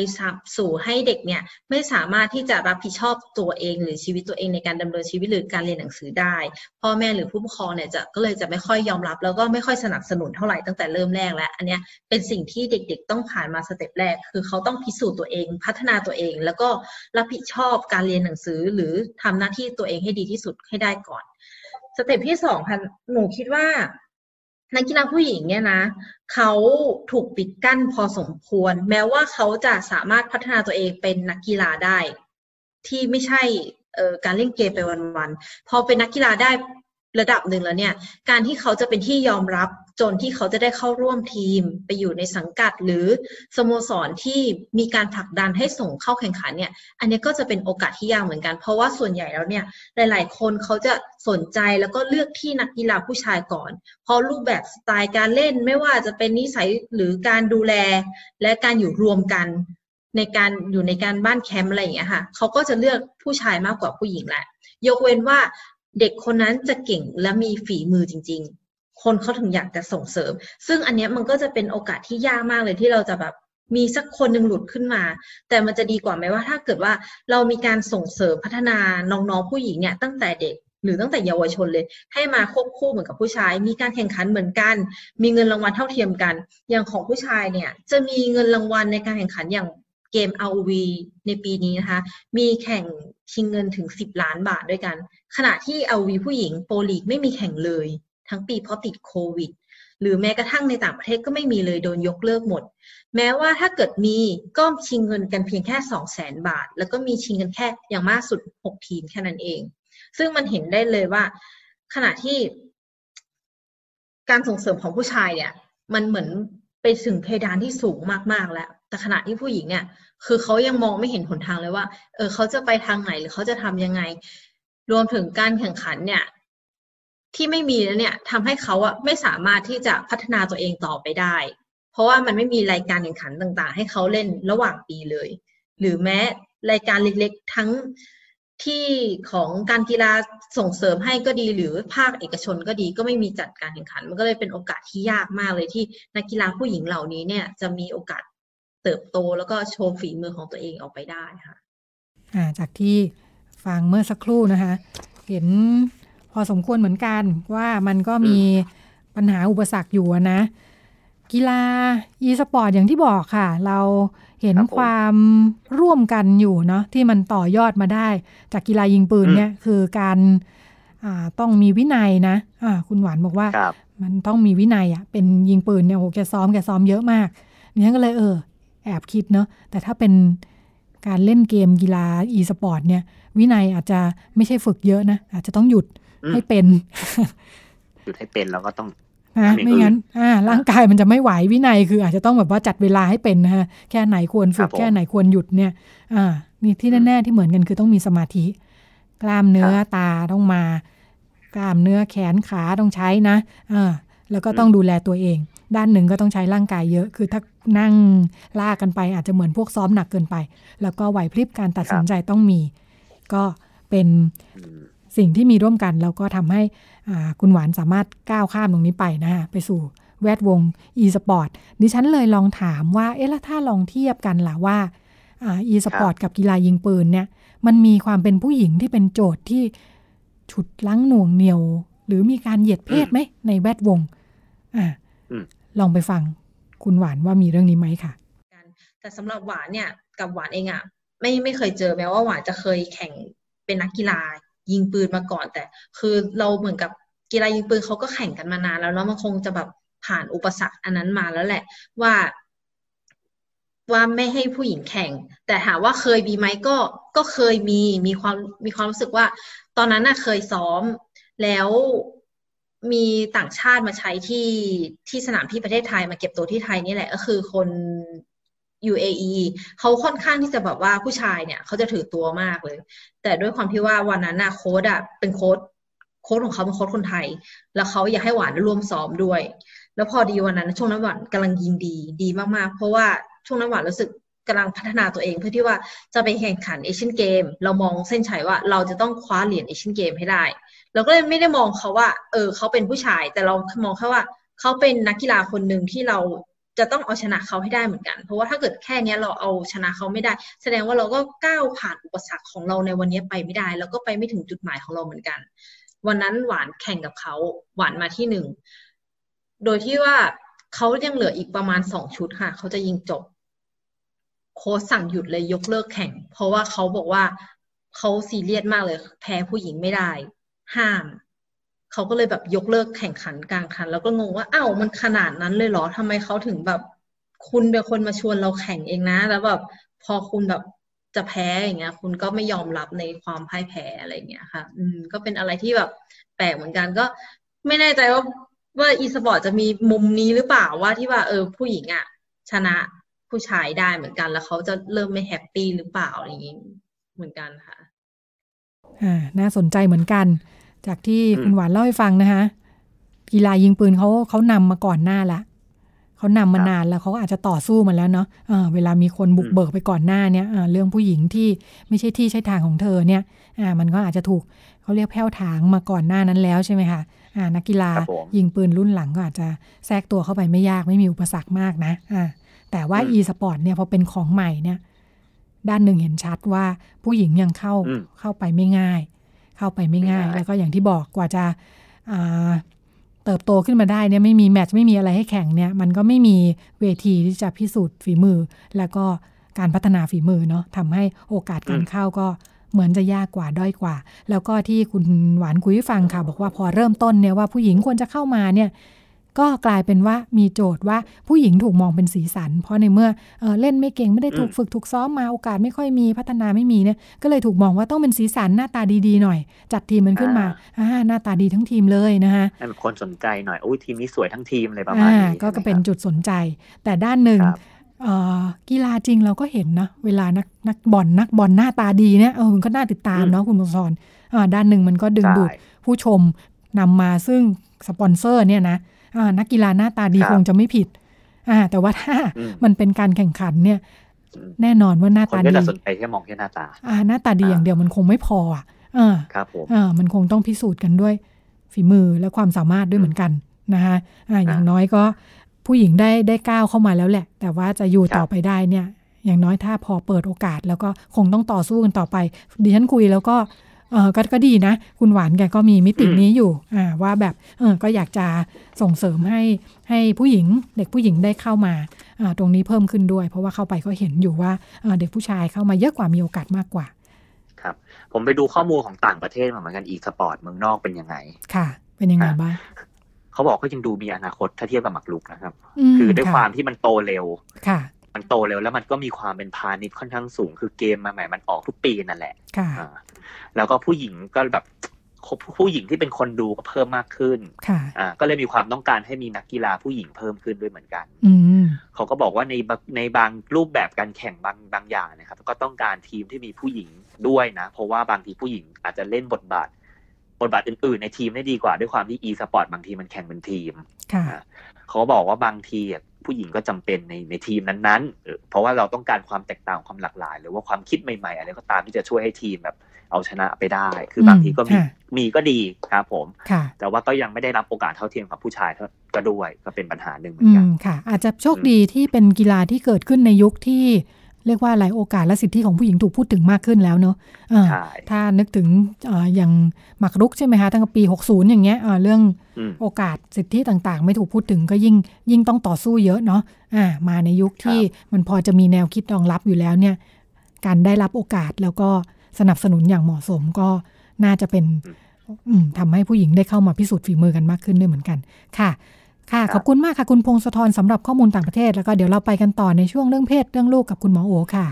สู่ให้เด็กเนี่ยไม่สามารถที่จะรับผิดชอบตัวเอง หรือชีวิตตัวเองในการดำเนินชีวิตหรือการเรียนหนังสือได้ พ่อแม่หรือผู้ปกครองเนี่ยจะก็เลยจะไม่ค่อยยอมรับ แล้วก็ไม่ค่อยสนับสนุนเท่าไหร่ตั้งแต่เริ่มแรกแล้วอันนี้เป็นสิ่งที่เด็กๆ ต้องผ่านมา step แรก คือเขาต้องพิสูจน์ตัวเอง พัฒนาตัวเอง แล้วก็รับผิดชอบการเรียนหนังสือ หรือทำหน้าที่ตัวเองให้ดีที่สุดให้ได้ก่อน step ที่สองค่ะหนูคิดว่า นักกีฬาผู้หญิงเนี่ยนะเขาถูกปิดกั้นพอสมควร แม้ว่าเขาจะสามารถพัฒนาตัวเองเป็นนักกีฬาได้ ที่ไม่ใช่การเล่นเกมไปวันๆพอเป็นนักกีฬาได้ ระดับหนึ่งแล้วเนี่ย การที่เขาจะเป็นที่ยอมรับจนที่เขาจะได้เข้าร่วมทีม ไปอยู่ในสังกัดหรือสโมสรที่มีการผลักดันให้ส่งเข้าแข่งขันเนี่ย อันนี้ก็จะเป็นโอกาสที่ยากเหมือนกัน เพราะว่าส่วนใหญ่แล้วเนี่ย หลาย ๆ คนเขาจะสนใจแล้วก็เลือกที่นักกีฬาผู้ชายก่อน เพราะรูปแบบสไตล์การเล่นไม่ว่าจะเป็นนิสัยหรือการดูแล และการอยู่รวมกัน ในการอยู่ในการบ้านแคมป์อะไรอย่างเงี้ยค่ะเขาก็จะเลือกผู้ชายมากกว่าผู้หญิงแหละยกเว้นว่า เด็กคนนั้นจะเก่งและมีฝีมือจริง ๆ คนเขาถึงอยากจะส่งเสริม ซึ่งอันนี้มันก็จะเป็นโอกาสที่ยากมากเลยที่เราจะแบบมีสักคนหนึ่งหลุดขึ้นมา แต่มันจะดีกว่าไหมว่าถ้าเกิดว่าเรามีการส่งเสริมพัฒนาน้องๆผู้หญิงเนี่ยตั้งแต่เด็กหรือตั้งแต่เยาวชนเลย ให้มาควบคู่เหมือนกับผู้ชาย มีการแข่งขันเหมือนกัน มีเงินรางวัลเท่าเทียมกัน อย่างของผู้ชายเนี่ย จะมีเงินรางวัลในการแข่งขันอย่าง เกม ROV ในปีนี้นะคะ มีแข่งชิงเงินถึง 10 ล้านบาทด้วยกัน ขณะที่ ROV ผู้หญิงโปรลีกไม่มีแข่งเลย ทั้งปีเพราะติดโควิด หรือแม้กระทั่งในต่างประเทศก็ไม่มีเลยโดนยกเลิกหมด แม้ว่าถ้าเกิดมีก็ชิงเงินกันเพียงแค่ 2 0 0แสนบาท แล้วก็มีชิงกันแค่อย่างมากสุด 6 ทีมแค่นั้นเอง ซึ่งมันเห็นได้เลยว่า ขณะที่การส่งเสริมของผู้ชายเนี่ย มันเหมือนไปถึงเพดานที่สูงมากๆแล้ว แต่ขณะที่ผู้หญิงเนี่ย คือเขายังมองไม่เห็นหนทางเลยว่า เออเขาจะไปทางไหนหรือเขาจะทำยังไง รวมถึงการแข่งขันเนี่ย ที่ไม่มีแล้วเนี่ยทำให้เขาอะไม่สามารถที่จะพัฒนาตัวเองต่อไปได้ เพราะว่ามันไม่มีรายการแข่งขันต่างๆ ให้เขาเล่นระหว่างปีเลย หรือแม้รายการเล็กๆ ทั้งที่ของการกีฬาส่งเสริมให้ก็ดีหรือภาคเอกชนก็ดีก็ไม่มีจัดการแข่งขัน มันก็เลยเป็นโอกาสที่ยากมากเลยที่นักกีฬาผู้หญิงเหล่านี้เนี่ยจะมีโอกาส เติบโตแล้วก็โชว์ฝีมือของตัวเองออกไปได้ค่ะอ่าจากที่ฟังเมื่อสักครู่นะคะ เห็นพอสมควรเหมือนกันว่ามันก็มีปัญหาอุปสรรคอยู่นะ กีฬา e สปอร์ตอย่างที่บอกค่ะ เราเห็นความร่วมกันอยู่เนาะที่มันต่อยอดมาได้ จากกีฬายิงปืนเนี่ยคือการต้องมีวินัยนะคุณหวานบอกว่า มันต้องมีวินัยอะ่ะเป็นยิงปืนเนี่ยโหแกซ้อมแกซ้อมเยอะมากนี่ก็เลยเออ แอบคิดเนาะแต่ถ้าเป็นการเล่นเกมกีฬา e สปอร์ตเนี่ย วินัยอาจจะไม่ใช่ฝึกเยอะนะ อาจจะต้องหยุดอืมให้เป็น หยุดให้เป็นแล้วก็ต้องนะไม่ไม่งั้นอ่าร่างกายมันจะไม่ไหววินัยคือ อาจจะต้องแบบว่าจัดเวลาให้เป็นนะฮะแค่ไหนควรฝึครักบผมแค่ไหนควรหยุดเนี่ย อ่านี่ที่แน่ๆที่เหมือนกันคือต้องมีสมาธิ กล้ามเนื้อครับตาต้องมา กล้ามเนื้อแขนขาต้องใช้นะอ่าแล้วก็ต้องดูแลตัวเอง ด้านหนึ่งก็ต้องใช้ร่างกายเยอะ คือถ้านั่งลากกันไป อาจจะเหมือนพวกซ้อมหนักเกินไป แล้วก็ไหวพริบการตัดสินใจต้องมี ก็เป็นอืมสิ่งที่มีร่วมกัน แล้วก็ทำให้อ่าคุณหวานสามารถก้าวข้ามตรงนี้ไปนะฮะไปสู่แวดวง e-sport ดิฉันเลยลองถามว่า เอ๊ะแล้วถ้าลองเทียบกันล่ะว่าอ่า e-sport กับกีฬายิงปืนเนี่ย มันมีความเป็นผู้หญิงที่เป็นโจทย์ที่ฉุดลั้งหน่วงเหนียว หรือมีการเหยียดเพศไหมในแวดวง อ่าอืม ลองไปฟังคุณหวานว่ามีเรื่องนี้ไหมค่ะ แต่สำหรับหวานเนี่ยกับหวานเองอะไม่ไม่เคยเจอแม้ว่าหวานจะเคยแข่งเป็นนักกีฬายิงปืนมาก่อน แต่คือเราเหมือนกับกีฬายิงปืนเขาก็แข่งกันมานานแล้วเนาะมันคงจะแบบผ่านอุปสรรคอันนั้นมาแล้วแหละว่าว่าไม่ให้ผู้หญิงแข่ง แต่ถามว่าเคยมีไหมก็ก็เคยมีมีความมีความรู้สึกว่า ตอนนั้นน่ะเคยซ้อมแล้ว มีต่างชาติมาใช้ที่ที่สนามที่ประเทศไทยมาเก็บตัวที่ไทยนี่แหละ ก็คือคน UAE เขาค่อนข้างที่จะแบบว่าผู้ชายเนี่ยเขาจะถือตัวมากเลย แต่ด้วยความที่ว่าวันนั้นน่ะโค้ดอะเป็นโค้ดโค้ดของเขาเป็นโค้ดคนไทย แล้วเขาอยากให้หวานร่วมซ้อมด้วย แล้วพอดีวันนั้นช่วงนั้นหวานกำลังยิงดีดีมากๆ เพราะว่าช่วงนั้นหวานรู้สึกกำลังพัฒนาตัวเองเพื่อที่ว่าจะไปแข่งขันเอเชียนเกม เรามองเส้นชัยว่าเราจะต้องคว้าเหรียญเอเชียนเกมให้ได้ เราก็เลยไม่ได้มองเขาว่า เออ เขาเป็นผู้ชาย แต่เรามองแค่ว่า เขาเป็นนักกีฬาคนหนึ่งที่เราจะต้องเอาชนะเขาให้ได้เหมือนกัน เพราะว่าถ้าเกิดแค่เนี้ยเราเอาชนะเขาไม่ได้ แสดงว่าเราก็ก้าวผ่านอุปสรรคของเราในวันนี้ไปไม่ได้ แล้วก็ไปไม่ถึงจุดหมายของเราเหมือนกัน วันนั้นหวานแข่งกับเขาหวานมาที่หนึ่ง โดยที่ว่าเขายังเหลืออีกประมาณสองชุดค่ะ เขาจะยิงจบ โค้ชสั่งหยุดเลยยกเลิกแข่ง เพราะว่าเขาบอกว่าเขาซีเรียสมากเลย แพ้ผู้หญิงไม่ได้ ห้าม เขาก็เลยแบบยกเลิกแข่งขันกลางคัน แล้วก็งงว่าอ้าวมันขนาดนั้นเลยเหรอทำไมเขาถึงแบบ คุณเป็นคนมาชวนเราแข่งเองนะ แล้วแบบพอคุณแบบจะแพ้อย่างเงี้ย คุณก็ไม่ยอมรับในความพ่ายแพ้อะไรเงี้ยค่ะ อืม ก็เป็นอะไรที่แบบแปลกเหมือนกันก็ไม่แน่ใจว่าว่าอีสปอร์ตจะมีมุมนี้หรือเปล่าว่าที่ว่าเออผู้หญิงอะชนะผู้ชายได้เหมือนกัน แล้วเขาจะเริ่มไม่แฮปปี้หรือเปล่าอะไรอย่างงี้เหมือนกันค่ะ อ่า น่าสนใจเหมือนกัน จากที่อืมคุณหวานเล่าให้ฟังนะคะกีฬายิงปืนเขาเขานำมาก่อนหน้าละเขานำมาครับนานแล้วเขาก็อาจจะต่อสู้มาแล้วเนาะเออเวลามีคนบุกอืมเบิกไปก่อนหน้าเนี่ยเออเรื่องผู้หญิงที่ไม่ใช่ที่ใช่ทางของเธอเนี่ยอ่ามันก็อาจจะถูกเขาเรียกแผ่วถางมาก่อนหน้านั้นแล้วใช่ไหมคะอ่านักกีฬาครับผมยิงปืนรุ่นหลังก็อาจจะแทรกตัวเข้าไปไม่ยากไม่มีอุปสรรคมากนะอ่าแต่ว่าอืม e-sport เนี่ยพอเป็นของใหม่เนี่ย ด้านหนึ่งเห็นชัดว่าผู้หญิงยังเข้าอืมเข้าไปไม่ง่าย เข้าไปไม่ง่ายไม่ง่าย แล้วก็อย่างที่บอกกว่าจะอ่าเติบโตขึ้นมาได้เนี่ยไม่มีแมตช์ไม่มีอะไรให้แข่งเนี่ยมันก็ไม่มีเวทีที่จะพิสูจน์ฝีมือ แล้วก็การพัฒนาฝีมือเนาะทำให้โอกาสการเข้าก็เหมือนจะยากกว่าด้อยกว่า แล้วก็ที่คุณหวานคุยให้ฟังค่ะ บอกว่าพอเริ่มต้นเนี่ยว่าผู้หญิงควรจะเข้ามาเนี่ย ก็กลายเป็นว่ามีโจทย์ว่าผู้หญิงถูกมองเป็นสีสัน เพราะในเมื่อเออเล่นไม่เก่งไม่ได้ถูกอืมฝึกถูกซ้อมมาโอกาสไม่ค่อยมีพัฒนาไม่มีเนี่ยก็เลยถูกมองว่าต้องเป็นสีสันหน้าตาดีๆหน่อย จัดทีมมันขึ้นมาอ่าหน้าตาดีทั้งทีมเลยนะคะให้แบบคนสนใจหน่อยอุ้ยทีมนี้สวยทั้งทีมเลยประมาณอ่านี้ก็ใช่ไหมก็เป็นครับจุดสนใจ แต่ด้านหนึ่งครับเอ่อกีฬาจริงเราก็เห็นนะ เวลานักนักบอลนักบอลหน้าตาดีเนี่ยเออมันก็น่าติดตามอืมเนาะคุณบุษรอ่าด้านหนึ่งมันก็ดึงใช่ดูดผู้ชมนำมาซึ่งสปอนเซอร์เนี่ยนะอ่า นักกีฬาหน้าตาดีครับคงจะไม่ผิดอ่าแต่ว่าถ้าอืมมันเป็นการแข่งขันเนี่ยอืมแน่นอนว่าหน้าคนตาก็ดีจะสนใจแค่มองแค่หน้าตาอ่าหน้าตาดีอ่าอย่างเดียวมันคงไม่พออะอ่าครับผมอ่ามันคงต้องพิสูจน์กันด้วยฝีมือและความสามารถด้วยเหมือนกันนะคะอ่าอย่างน้อยก็ผู้หญิงได้ได้ก้าวเข้ามาแล้วแหละ แต่ว่าจะอยู่ครับต่อไปได้เนี่ย อย่างน้อยถ้าพอเปิดโอกาสแล้วก็คงต้องต่อสู้กันต่อไป ดิฉันคุยแล้วก็ เออก็ก็ดีนะ คุณหวานแกก็มีมิตินี้อยู่อ่าว่าแบบเออก็อยากจะส่งเสริมให้ให้ผู้หญิงเด็กผู้หญิงได้เข้ามาอ่าตรงนี้เพิ่มขึ้นด้วย เพราะว่าเข้าไปก็เห็นอยู่ว่าเอ่อเด็กผู้ชายเข้ามาเยอะกว่ามีโอกาสมากกว่า ครับ ผมไปดูข้อมูลของต่างประเทศมาเหมือนกันอีสปอร์ตเมืองนอกเป็นยังไง ค่ะ เป็นยังไงอะบ้างเขาบอกก็ยังดูมีอนาคตถ้าเทียบกับหมากรุกนะครับผมคือด้วยความที่มันโตเร็วค่ะ มันโตเร็วแล้วมันก็มีความเป็นพาณิชย์ค่อนข้างสูง คือเกมมาใหม่มันออกทุกปีนั่นแหละค่ะอ่าแล้วก็ผู้หญิงก็แบบผู้หญิงที่เป็นคนดูก็เพิ่มมากขึ้นค่ะอ่าก็เลยมีความต้องการให้มีนักกีฬาผู้หญิงเพิ่มขึ้นด้วยเหมือนกันอืมเขาก็บอกว่าในบางในบางรูปแบบการแข่งบางบางอย่างนะครับ ก็ต้องการทีมที่มีผู้หญิงด้วยนะ เพราะว่าบางทีผู้หญิงอาจจะเล่นบทบาท บทบาทอื่นๆ ในทีมได้ดีกว่าด้วยความที่ e สปอร์ตบางทีมันแข่งเป็นทีมค่ะเขาก็บอกว่าบางทีอะ ผู้หญิงก็จำเป็นในในทีมนั้นๆเออเพราะว่าเราต้องการความแตกต่างความหลากหลาย หรือว่าความคิดใหม่ๆ อะไรก็ตามที่จะช่วยให้ทีมแบบเอาชนะไปได้ คือบางทีก็มีค่ะมีก็ดีครับผมค่ะแต่ว่าก็ยังไม่ได้รับโอกาสเท่าเทียมกับผู้ชายเท่าก็ด้วยก็เป็นปัญหาหนึ่งเหมืออืนกันมค่ะ อาจจะโชคดีที่เป็นกีฬาที่เกิดขึ้นในยุคที่ เรียกว่าอะไรโอกาสและสิทธิของผู้หญิงถูกพูดถึงมากขึ้นแล้วเนอะเออใช่ถ้านึกถึงเอออย่างหมากรุกใช่ไหมคะตั้งแต่ปี 60 อย่างเงี้ยเออเรื่องอืมโอกาสสิทธิต่างๆ ไม่ถูกพูดถึงก็ยิ่งยิ่งต้องต่อสู้เยอะเนาะอ่ามาในยุคที่มันพอจะมีแนวคิดรองรับอยู่แล้วเนี่ยการได้รับโอกาสแล้วก็สนับสนุนอย่างเหมาะสมก็น่าจะเป็นอืมทำให้ผู้หญิงได้เข้ามาพิสูจน์ฝีมือกันมากขึ้นด้วยเหมือนกัน ค่ะ ค่ะ ขอบคุณมากค่ะ คุณพงศธรสำหรับข้อมูลต่างประเทศ แล้วก็เดี๋ยวเราไปกันต่อในช่วงเรื่องเพศเรื่องลูกกับคุณหมอโอค่ะ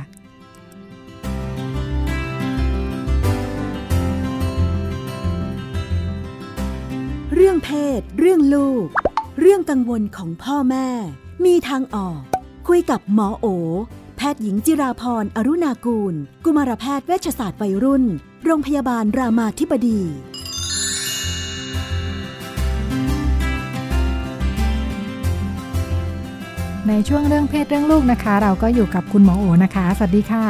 เรื่องเพศ เรื่องลูก เรื่องกังวลของพ่อแม่ มีทางออก คุยกับหมอโอ แพทย์หญิงจิราพรอรุณากูล กุมารแพทย์เวชศาสตร์วัยรุ่น โรงพยาบาลรามาธิบดี ในช่วงเรื่องเพศเรื่องลูกนะคะ เราก็อยู่กับคุณหมอโอนะคะ สวัสดีค่ะ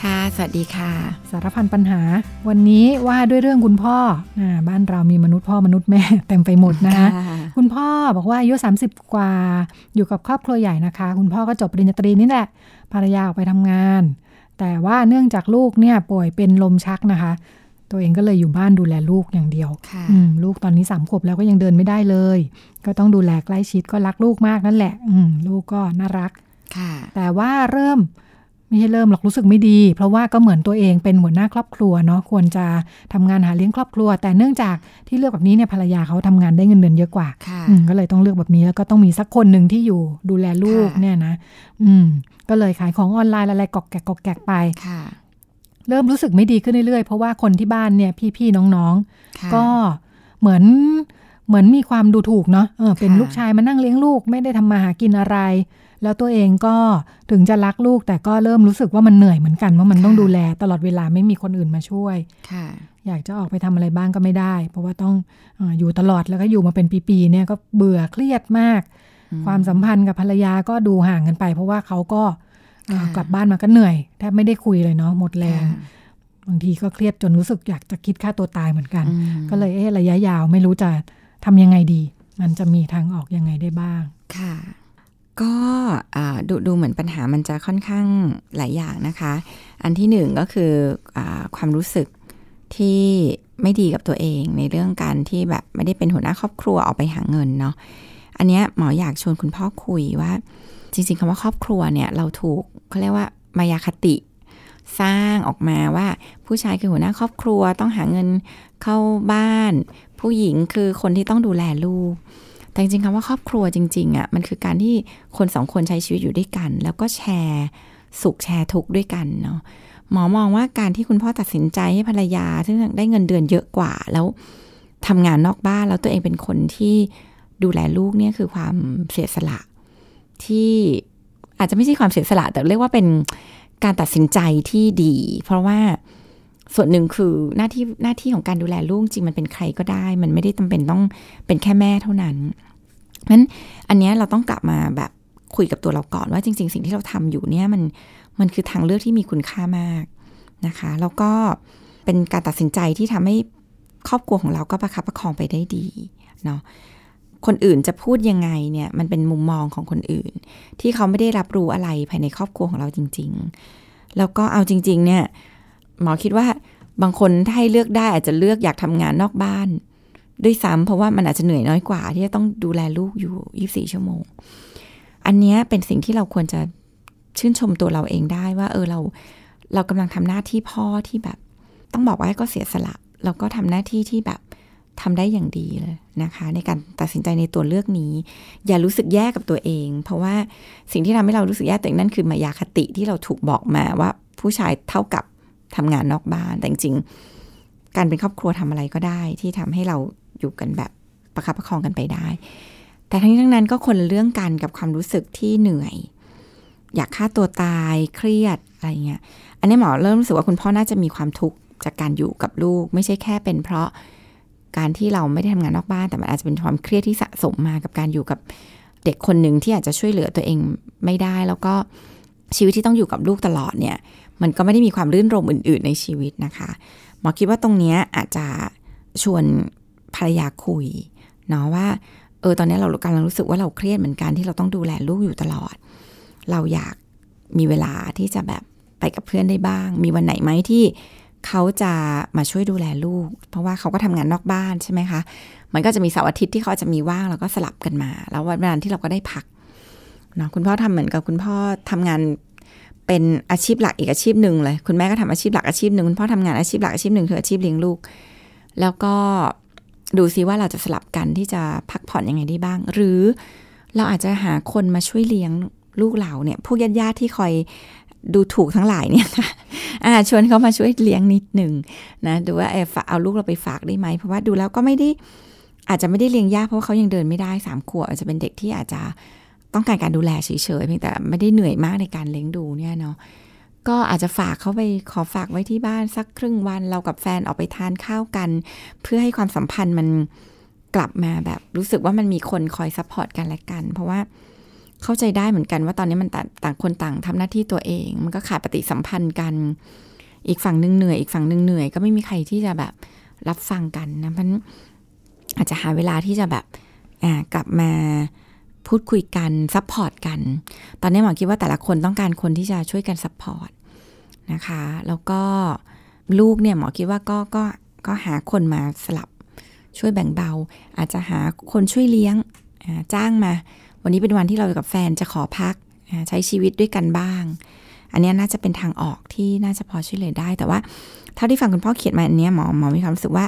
ค่ะ สวัสดีค่ะ สารพันปัญหา วันนี้ว่าด้วยเรื่องคุณพ่ออ่าบ้านเรามีมนุษย์พ่อมนุษย์แม่เต็มไปหมดนะคะ คุณพ่อบอกว่าอายุ 30 กว่า อยู่กับครอบครัวใหญ่นะคะ คุณพ่อก็จบปริญญาตรีนี่แหละ ภรรยาออกไปทำงาน แต่ว่าเนื่องจากลูกเนี่ยป่วยเป็นลมชักนะคะ ตัวเองก็เลยอยู่บ้านดูแลลูกอย่างเดียวค่ะอืมลูกตอนนี้สามขวบแล้วก็ยังเดินไม่ได้เลย ก็ต้องดูแลใกล้ชิดก็รักลูกมากนั่นแหละอืมลูกก็น่ารักค่ะแต่ว่าเริ่มไม่ใช่เริ่มหรอกรู้สึกไม่ดี เพราะว่าก็เหมือนตัวเองเป็นหัวหน้าครอบครัวเนาะควรจะทำงานหาเลี้ยงครอบครัว แต่เนื่องจากที่เลือกแบบนี้เนี่ยภรรยาเขาทำงานได้เงินเดือนเยอะกว่าค่ะอืมก็เลยต้องเลือกแบบนี้แล้วก็ต้องมีสักคนหนึ่งที่อยู่ดูแลลูกค่ะเนี่ยนะ อืม ก็เลยขายของออนไลน์อะไรกอกแกกกอกแกกไปค่ะ เริ่มรู้สึกไม่ดีขึ้นเรื่อยๆ เพราะว่าคนที่บ้านเนี่ยพี่ๆน้องๆค่ะก็เหมือนเหมือนมีความดูถูกเนาะเออเป็นค่ะลูกชายมานั่งเลี้ยงลูกไม่ได้ทำมาหากินอะไร แล้วตัวเองก็ถึงจะรักลูกแต่ก็เริ่มรู้สึกว่ามันเหนื่อยเหมือนกันว่ามันต้องดูแลตลอดเวลาไม่มีคนอื่นมาช่วยค่ะ อยากจะออกไปทำอะไรบ้างก็ไม่ได้ เพราะว่าต้องเอออยู่ตลอดแล้วก็อยู่มาเป็นปีๆเนี่ยก็เบื่อเครียดมากอืมความสัมพันธ์กับภรรยาก็ดูห่างกันไป เพราะว่าเขาก็เอ่อค่ะ กลับบ้านมาก็เหนื่อยแทบไม่ได้คุยเลยเนาะหมดแรงค่ะบางทีก็เครียดจนรู้สึกอยากจะคิดฆ่าตัวตายเหมือนกันอืมก็เลยเอ๊ะระยะยาวไม่รู้จะทำยังไงดี มันจะมีทางออกยังไงได้บ้าง ค่ะ ก็อ่าดูดูเหมือนปัญหามันจะค่อนข้างหลายอย่างนะคะ อันที่หนึ่งก็คืออาความรู้สึกที่ไม่ดีกับตัวเองในเรื่องการที่แบบไม่ได้เป็นหัวหน้าครอบครัวออกไปหาเงินเนาะ อันเนี้ยหมออยากชวนคุณพ่อคุยว่า จริง ๆคำว่าครอบครัวเนี่ยเราถูกเขาเรียกว่ามายาคติสร้างออกมาว่าผู้ชายคือหัวหน้าครอบครัวต้องหาเงินเข้าบ้าน ผู้หญิงคือคนที่ต้องดูแลลูก แต่จริงๆคำว่าครอบครัวจริงๆอะ่ะมันคือการที่คนสองคนใช้ชีวิตอยู่ด้วยกัน แล้วก็แชร์สุขแชร์ทุกข์ด้วยกันเนาะหมอมองว่าการที่คุณพ่อตัดสินใจให้ภรรยา ซึ่งได้เงินเดือนเยอะกว่า แล้วทำงานนอกบ้านแล้วตัวเองเป็นคนที่ดูแลลูกเนี่ยคือความเสียสละ ที่อาจจะไม่ใช่ความเสียสละ แต่เรียกว่าเป็นการตัดสินใจที่ดี เพราะว่าส่วนหนึ่งคือหน้าที่หน้าที่ของการดูแลลูกจริงมันเป็นใครก็ได้ มันไม่ได้จำเป็นต้องเป็นแค่แม่เท่านั้นนั้นอันนี้เราต้องกลับมาแบบคุยกับตัวเราก่อนว่าจริง ๆ สิ่งที่เราทำอยู่เนี่ยมันมันคือทางเลือกที่มีคุณค่ามากนะคะ แล้วก็เป็นการตัดสินใจที่ทำให้ครอบครัวของเราก็ประคับประคองไปได้ดีเนาะ คนอื่นจะพูดยังไงเนี่ยมันเป็นมุมมองของคนอื่น ที่เขาไม่ได้รับรู้อะไรภายในครอบครัวของเราจริง ๆ แล้วก็เอาจริง ๆ เนี่ยหมอคิดว่าบางคนถ้าให้เลือกได้อาจจะเลือกอยากทำงานนอกบ้าน ด้วยซ้ำเพราะว่ามันอาจจะเหนื่อยน้อยกว่า ที่จะต้องดูแลลูกอยู่ 24 ชั่วโมง อันนี้เป็นสิ่งที่เราควรจะชื่นชมตัวเราเองได้ว่า เออเราเรากำลังทำหน้าที่พ่อที่แบบ ต้องบอกว่าก็เสียสละแล้วก็ทำหน้าที่ที่แบบ ทำได้อย่างดีเลยนะคะ ในการตัดสินใจในตัวเลือกนี้ อย่ารู้สึกแย่กับตัวเอง เพราะว่าสิ่งที่ทำให้เรารู้สึกแย่ตัวเองนั่นคือมายาคติที่เราถูกบอกมาว่าผู้ชายเท่ากับทำงานนอกบ้านแต่จริงๆการเป็นครอบครัวทำอะไรก็ได้ ที่ทำให้เราอยู่กันแบบประคับประคองกันไปได้ แต่ทั้งนี้ทั้งนั้นก็คนเรื่องกันกับความรู้สึกที่เหนื่อย อยากฆ่าตัวตายเครียดอะไรเงี้ยอันนี้หมอเริ่มรู้สึกว่าคุณพ่อน่าจะมีความทุกข์จากการอยู่กับลูก ไม่ใช่แค่เป็นเพราะ การที่เราไม่ได้ทำงานนอกบ้าน แต่มันอาจจะเป็นความเครียดที่สะสมมากับการอยู่กับเด็กคนหนึ่งที่อาจจะช่วยเหลือตัวเองไม่ได้ แล้วก็ชีวิตที่ต้องอยู่กับลูกตลอดเนี่ย มันก็ไม่ได้มีความรื่นรมอื่น ๆ ในชีวิตนะคะหมอคิดว่าตรงนี้อาจจะชวนภรรยาคุยเนาะว่าเออตอนนี้เรากำลังรู้สึกว่าเราเครียดเหมือนกันที่เราต้องดูแลลูกอยู่ตลอด เราอยากมีเวลาที่จะแบบไปกับเพื่อนได้บ้าง มีวันไหนไหมที่ เขาจะมาช่วยดูแลลูก เพราะว่าเขาก็ทำงานนอกบ้านใช่ไหมคะ มันก็จะมีเสาร์อาทิตย์ที่เขาจะมีว่างแล้วก็สลับกันมา แล้ววันนั้นที่เราก็ได้พักเนาะคุณพ่อทำเหมือนกับคุณพ่อทำงานเป็นอาชีพหลักอีกอาชีพหนึ่งเลย คุณแม่ก็ทำอาชีพหลักอาชีพหนึ่งคุณพ่อทำงานอาชีพหลักอาชีพหนึ่งคืออาชีพเลี้ยงลูก แล้วก็ดูซิว่าเราจะสลับกันที่จะพักผ่อนยังไงได้บ้าง หรือเราอาจจะหาคนมาช่วยเลี้ยงลูกเราเนี่ยพวกญาติๆที่คอย ดูถูกทั้งหลายเนี่ยค่ะชวนเขามาช่วยเลี้ยงนิดหนึ่งนะดูว่าเออเอาลูกเราไปฝากได้ไหมเพราะว่าดูแล้วก็ไม่ได้อาจจะไม่ได้เลี้ยงยากเพราะว่าเขายังเดินไม่ได้สามขวบอาจจะเป็นเด็กที่อาจจะต้องการการดูแลเฉยๆเพียงแต่ไม่ได้เหนื่อยมากในการเลี้ยงดูเนี่ยเนาะก็อาจจะฝากเขาไปขอฝากไว้ที่บ้านสักครึ่งวันเรากับแฟนออกไปทานข้าวกัน เพื่อให้ความสัมพันธ์มันกลับมาแบบรู้สึกว่ามันมีคนคอย support กันและกัน เพราะว่า เข้าใจได้เหมือนกันว่าตอนนี้มันต่างคนต่างทำหน้าที่ตัวเอง มันก็ขาดปฏิสัมพันธ์กัน อีกฝั่งหนึ่งเหนื่อยอีกฝั่งหนึ่งเหนื่อยก็ไม่มีใครที่จะแบบรับฟังกันนะมันอาจจะหาเวลาที่จะแบบกลับมาพูดคุยกัน support กัน ตอนนี้หมอคิดว่าแต่ละคนต้องการคนที่จะช่วยกัน supportนะคะ แล้วก็ลูกเนี่ยหมอคิดว่าก็ก็ก็หาคนมาสลับช่วยแบ่งเบา อาจจะหาคนช่วยเลี้ยงจ้างมา วันนี้เป็นวันที่เรากับแฟนจะขอพักใช้ชีวิตด้วยกันบ้าง อันนี้น่าจะเป็นทางออกที่น่าจะพอช่วยเหลือได้ แต่ว่าเท่าที่ฟังคุณพ่อเขียนมาอันนี้หมอหมอมีความรู้สึกว่า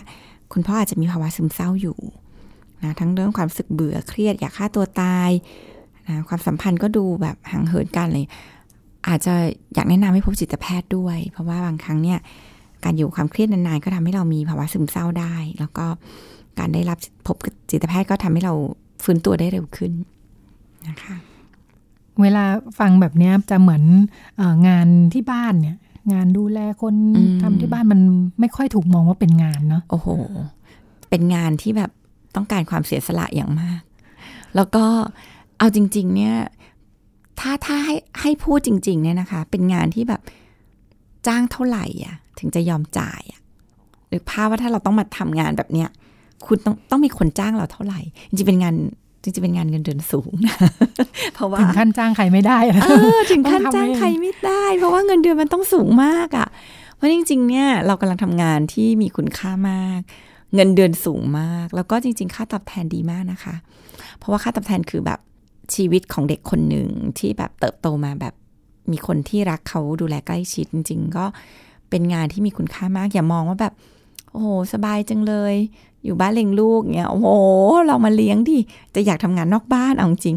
คุณพ่ออาจจะมีภาวะซึมเศร้าอยู่นะทั้งเรื่องความรู้สึกเบื่อเครียดอยากฆ่าตัวตายนะความสัมพันธ์ก็ดูแบบห่างเหินกันเลยอาจจะอยากแนะนำให้พบจิตแพทย์ด้วย เพราะว่าบางครั้งเนี่ยการอยู่ความเครียดนานๆ ก็ทำให้เรามีภาวะซึมเศร้าได้ แล้วก็การได้รับพบจิตแพทย์ก็ทำให้เราฟื้นตัวได้เร็วขึ้น นะคะเวลาฟังแบบนี้จะเหมือนงานที่บ้านเนี่ย งานดูแลคนทำที่บ้านมันไม่ค่อยถูกมองว่าเป็นงานเนาะโอ้โห เป็นงานที่แบบต้องการความเสียสละอย่างมาก แล้วก็เอาจริง ๆ เนี่ย ถ้าถ้าให้ให้พูดจริง ๆ เนี่ยนะคะ เป็นงานที่แบบจ้างเท่าไหร่อะ ถึงจะยอมจ่ายอะหรือภาพว่าถ้าเราต้องมาทำงานแบบเนี้ยคุณต้องต้องมีคนจ้างเราเท่าไหร่ จริงๆเป็นงาน จริงๆเป็นงานเงินเดือนสูงนะเพราะว่าถึงขั้นจ้างใครไม่ได้เออถึงขั้นจ้างใครไม่ได้ เพราะว่าเงินเดือนมันต้องสูงมากอะ เพราะจริง ๆ เนี่ยเรากำลังทำงานที่มีคุณค่ามาก เงินเดือนสูงมาก แล้วก็จริง ๆ ค่าตอบแทนดีมากนะคะ เพราะว่าค่าตอบแทนคือแบบชีวิตของเด็กคนหนึ่งที่แบบเติบโตมาแบบมีคนที่รักเขาดูแลใกล้ชิดจริง ๆ ก็เป็นงานที่มีคุณค่ามาก อย่ามองว่าแบบ โอ้โห สบายจังเลย อยู่บ้านเลี้ยงลูกเนี่ย โอ้โห เรามาเลี้ยงดิ จะอยากทำงานนอกบ้านเอาจริง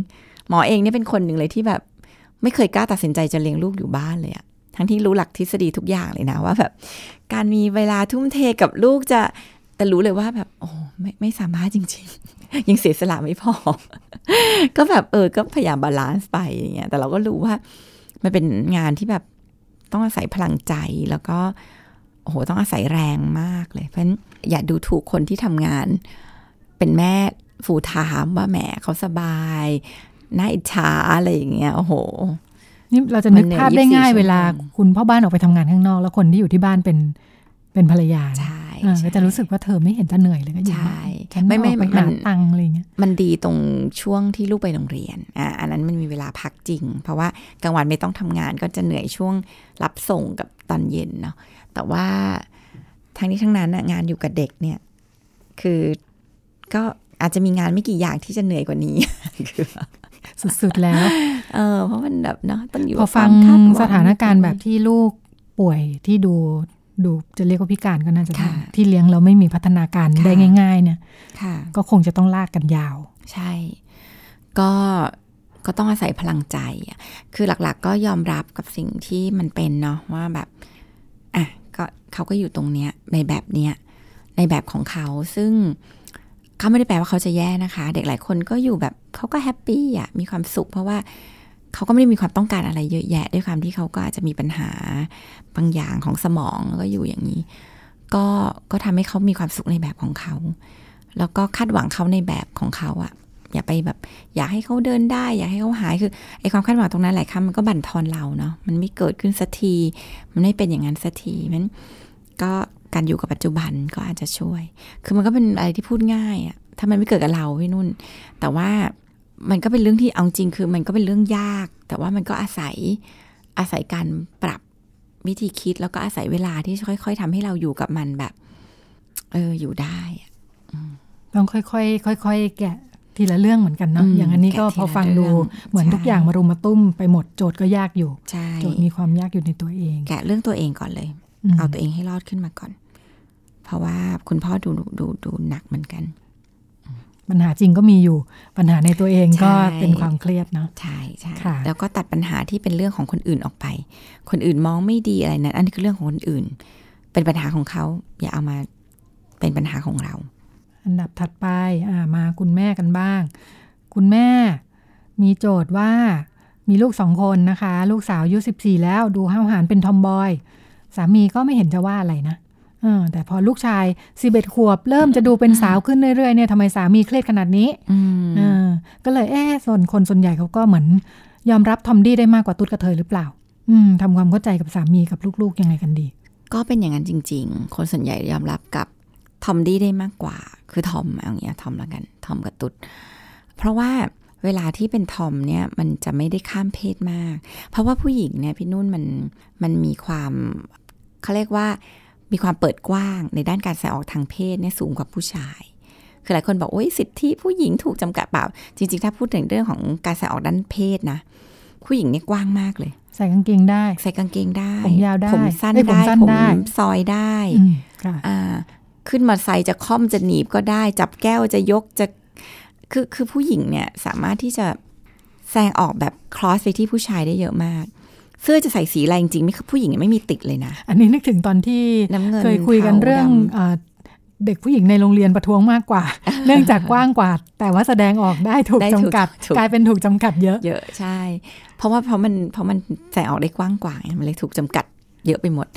หมอเองเนี่ยเป็นคนหนึ่งเลยที่แบบ ไม่เคยกล้าตัดสินใจจะเลี้ยงลูกอยู่บ้านเลยอะทั้งที่รู้หลักทฤษฎีทุกอย่างเลยนะว่าแบบ การมีเวลาทุ่มเทกับลูกจะ แต่รู้เลยว่าแบบ โอ้ไม่ไม่สามารถจริง ๆ ยังเสียสละไม่พอ ก็แบบเออ ก็พยายาม balance ไปอย่างเงี้ย แต่เราก็รู้ว่า มันเป็นงานที่แบบต้องอาศัยพลังใจแล้วก็ โอ้โหต้องอาศัยแรงมากเลย เพราะฉะนั้นอย่าดูถูกคนที่ทำงาน เป็นแม่ฟูทามว่าแหมเขาสบายน่าอิจฉาอะไรอย่างเงี้ยโอ้โหนี่เราจะนึกภาพได้ง่ายเวลาคุณพ่อบ้านออกไปทำงานข้างนอก แล้วคนที่อยู่ที่บ้านเป็นเป็นภรรยาใช่ก็จะรู้สึกว่าเธอไม่เห็นจะเหนื่อยเลยก็อยู่ฉันไม่ไม่ไปหาตังอะไรเงี้ยมันดีตรงช่วงที่ลูกไปโรงเรียนอ่าอันนั้นมันมีเวลาพักจริง เพราะว่ากลางวันไม่ต้องทำงานก็จะเหนื่อยช่วงรับส่งกับตอนเย็นเนาะ แต่ว่าทั้งนี้ทั้งนั้นงานอยู่กับเด็กเนี่ย คือก็อาจจะมีงานไม่กี่อย่างที่จะเหนื่อยกว่านี้คือสุดๆแล้ว เออ เพราะมันแบบเนาะต้องอยู่พอฟังสถานการณ์แบบที่ลูกป่วยที่ดูดูจะเรียกว่าพิการก็น่าจะที่เลี้ยงเราไม่มีพัฒนาการได้ง่าย ๆ เนี่ยก็คงจะต้องลากกันยาว ใช่ ก็ก็ต้องอาศัยพลังใจ คือหลักๆ ก็ยอมรับกับสิ่งที่มันเป็นเนาะว่าแบบอะ ก็เขาก็อยู่ตรงเนี้ยในแบบเนี้ยในแบบของเขาซึ่งเขาไม่ได้แปลว่าเขาจะแย่นะคะ เด็กหลายคนก็อยู่แบบเขาก็แฮปปี้อะมีความสุข เพราะว่าเขาก็ไม่ได้มีความต้องการอะไรเยอะแยะ ด้วยความที่เขาก็อาจจะมีปัญหาบางอย่างของสมองก็อยู่อย่างนี้ ก็ก็ทำให้เขามีความสุขในแบบของเขา แล้วก็คาดหวังเขาในแบบของเขาอะ อย่าไปแบบ อยากให้เขาเดินได้ อยากให้เขาหายคือไอความคาดหวังตรงนั้นหลายครั้งมันก็บั่นทอนเราเนาะมันไม่เกิดขึ้นสักที มันไม่เป็นอย่างนั้นสักทีมันก็การอยู่กับปัจจุบันก็อาจจะช่วย คือมันก็เป็นอะไรที่พูดง่ายอะถ้ามันไม่เกิดกับเราพี่นุ่น แต่ว่ามันก็เป็นเรื่องที่เอาจริงคือมันก็เป็นเรื่องยาก แต่ว่ามันก็อาศัยอาศัยการปรับวิธีคิดแล้วก็อาศัยเวลาที่ค่อย ๆทำให้เราอยู่กับมันแบบ เอออยู่ได้ต้องค่อยๆค่อยๆแกะ ทีละเรื่องเหมือนกันเนาะอืมอย่างอันนี้ก็แกะทีพอละฟังดูเรื่องเหมือนใช่ทุกอย่างมารุมมาตุ้มไปหมดโจทย์ก็ยากอยู่ใช่โจทย์มีความยากอยู่ในตัวเอง แกะเรื่องตัวเองก่อนเลยมเอาตัวเองให้รอดขึ้นมาก่อน เพราะว่าคุณพ่อดูดูดูหนักเหมือนกัน ปัญหาจริงก็มีอยู่ ปัญหาในตัวเองก็ใช่เป็นความเครียดเนาะใช่ใช่ค่ะแล้วก็ตัดปัญหาที่เป็นเรื่องของคนอื่นออกไป คนอื่นมองไม่ดีอะไรนั้นอันนี้คือเรื่องของคนอื่น เป็นปัญหาของเขาอย่าเอามาเป็นปัญหาของเรา อันดับถัดไปอ่ามาคุณแม่กันบ้าง คุณแม่มีโจทย์ว่ามีลูกสองคนนะคะ ลูกสาวอายุสิบสี่แล้วดูห้าวหาญเป็นทอมบอย สามีก็ไม่เห็นจะว่าอะไรนะเออแต่พอลูกชายสิบเอ็ดขวบ เริ่มจะดูเป็นสาวขึ้นเรื่อยๆเนี่ยทำไมสามีเครียดขนาดนี้อืมเออก็เลยเอ๊ะส่วนคนส่วนใหญ่เขาก็เหมือน ยอมรับทอมดี้ได้มากกว่าตุ๊ดกระเทยหรือเปล่า อืมทำความเข้าใจกับสามีกับลูกๆยังไงกันดี ก็เป็นอย่างนั้นจริง ๆ คนส่วนใหญ่ยอมรับกับ ทอมดี้ได้มากกว่า คือทอมเอาอย่างเงี้ยทอมละกันทอมกับตุ๊ด เพราะว่าเวลาที่เป็นทอมเนี่ยมันจะไม่ได้ข้ามเพศมาก เพราะว่าผู้หญิงเนี่ยพี่นุ่นมันมันมีความเขาเรียกว่ามีความเปิดกว้างในด้านการแสดงออกทางเพศเนี่ยสูงกว่าผู้ชาย คือหลายคนบอกโอ้ยสิทธิผู้หญิงถูกจำกัดเปล่า จริง ๆ ถ้าพูดถึงเรื่องของการแสดงออกด้านเพศนะ ผู้หญิงเนี่ยกว้างมากเลย ใส่กางเกงได้ ใส่กางเกงได้ ผมยาวได้ ผมสั้นเอ้ยผมได้สั้นผมได้ซอยได้อืมค่ะอ่า ขึ้นมาใส่จะค่อมจะหนีบก็ได้ จับแก้วจะยกจะคือคือผู้หญิงเนี่ยสามารถที่จะแสดงออกแบบคลอสไปที่ผู้ชายได้เยอะมากเสื้อจะใส่สีอะไรจริงๆไม่ผู้หญิงเนี่ยไม่มีติดเลยนะ อันนี้นึกถึงตอนที่น้ำเงินเคยคุยกันเทาเรื่องดำเอ่อเด็กผู้หญิงในโรงเรียนประท้วงมากกว่า เนื่องจากกว้างกว่า แต่ว่าแสดงออกได้ถูกได้จำถูกกัดถูกกลายเป็นถูกจำกัดเยอะ เยอะใช่ เพราะว่าเพราะมันเพราะมันแสดงออกได้กว้างกว่าไงมันเลยถูกจำกัดเยอะไปหมด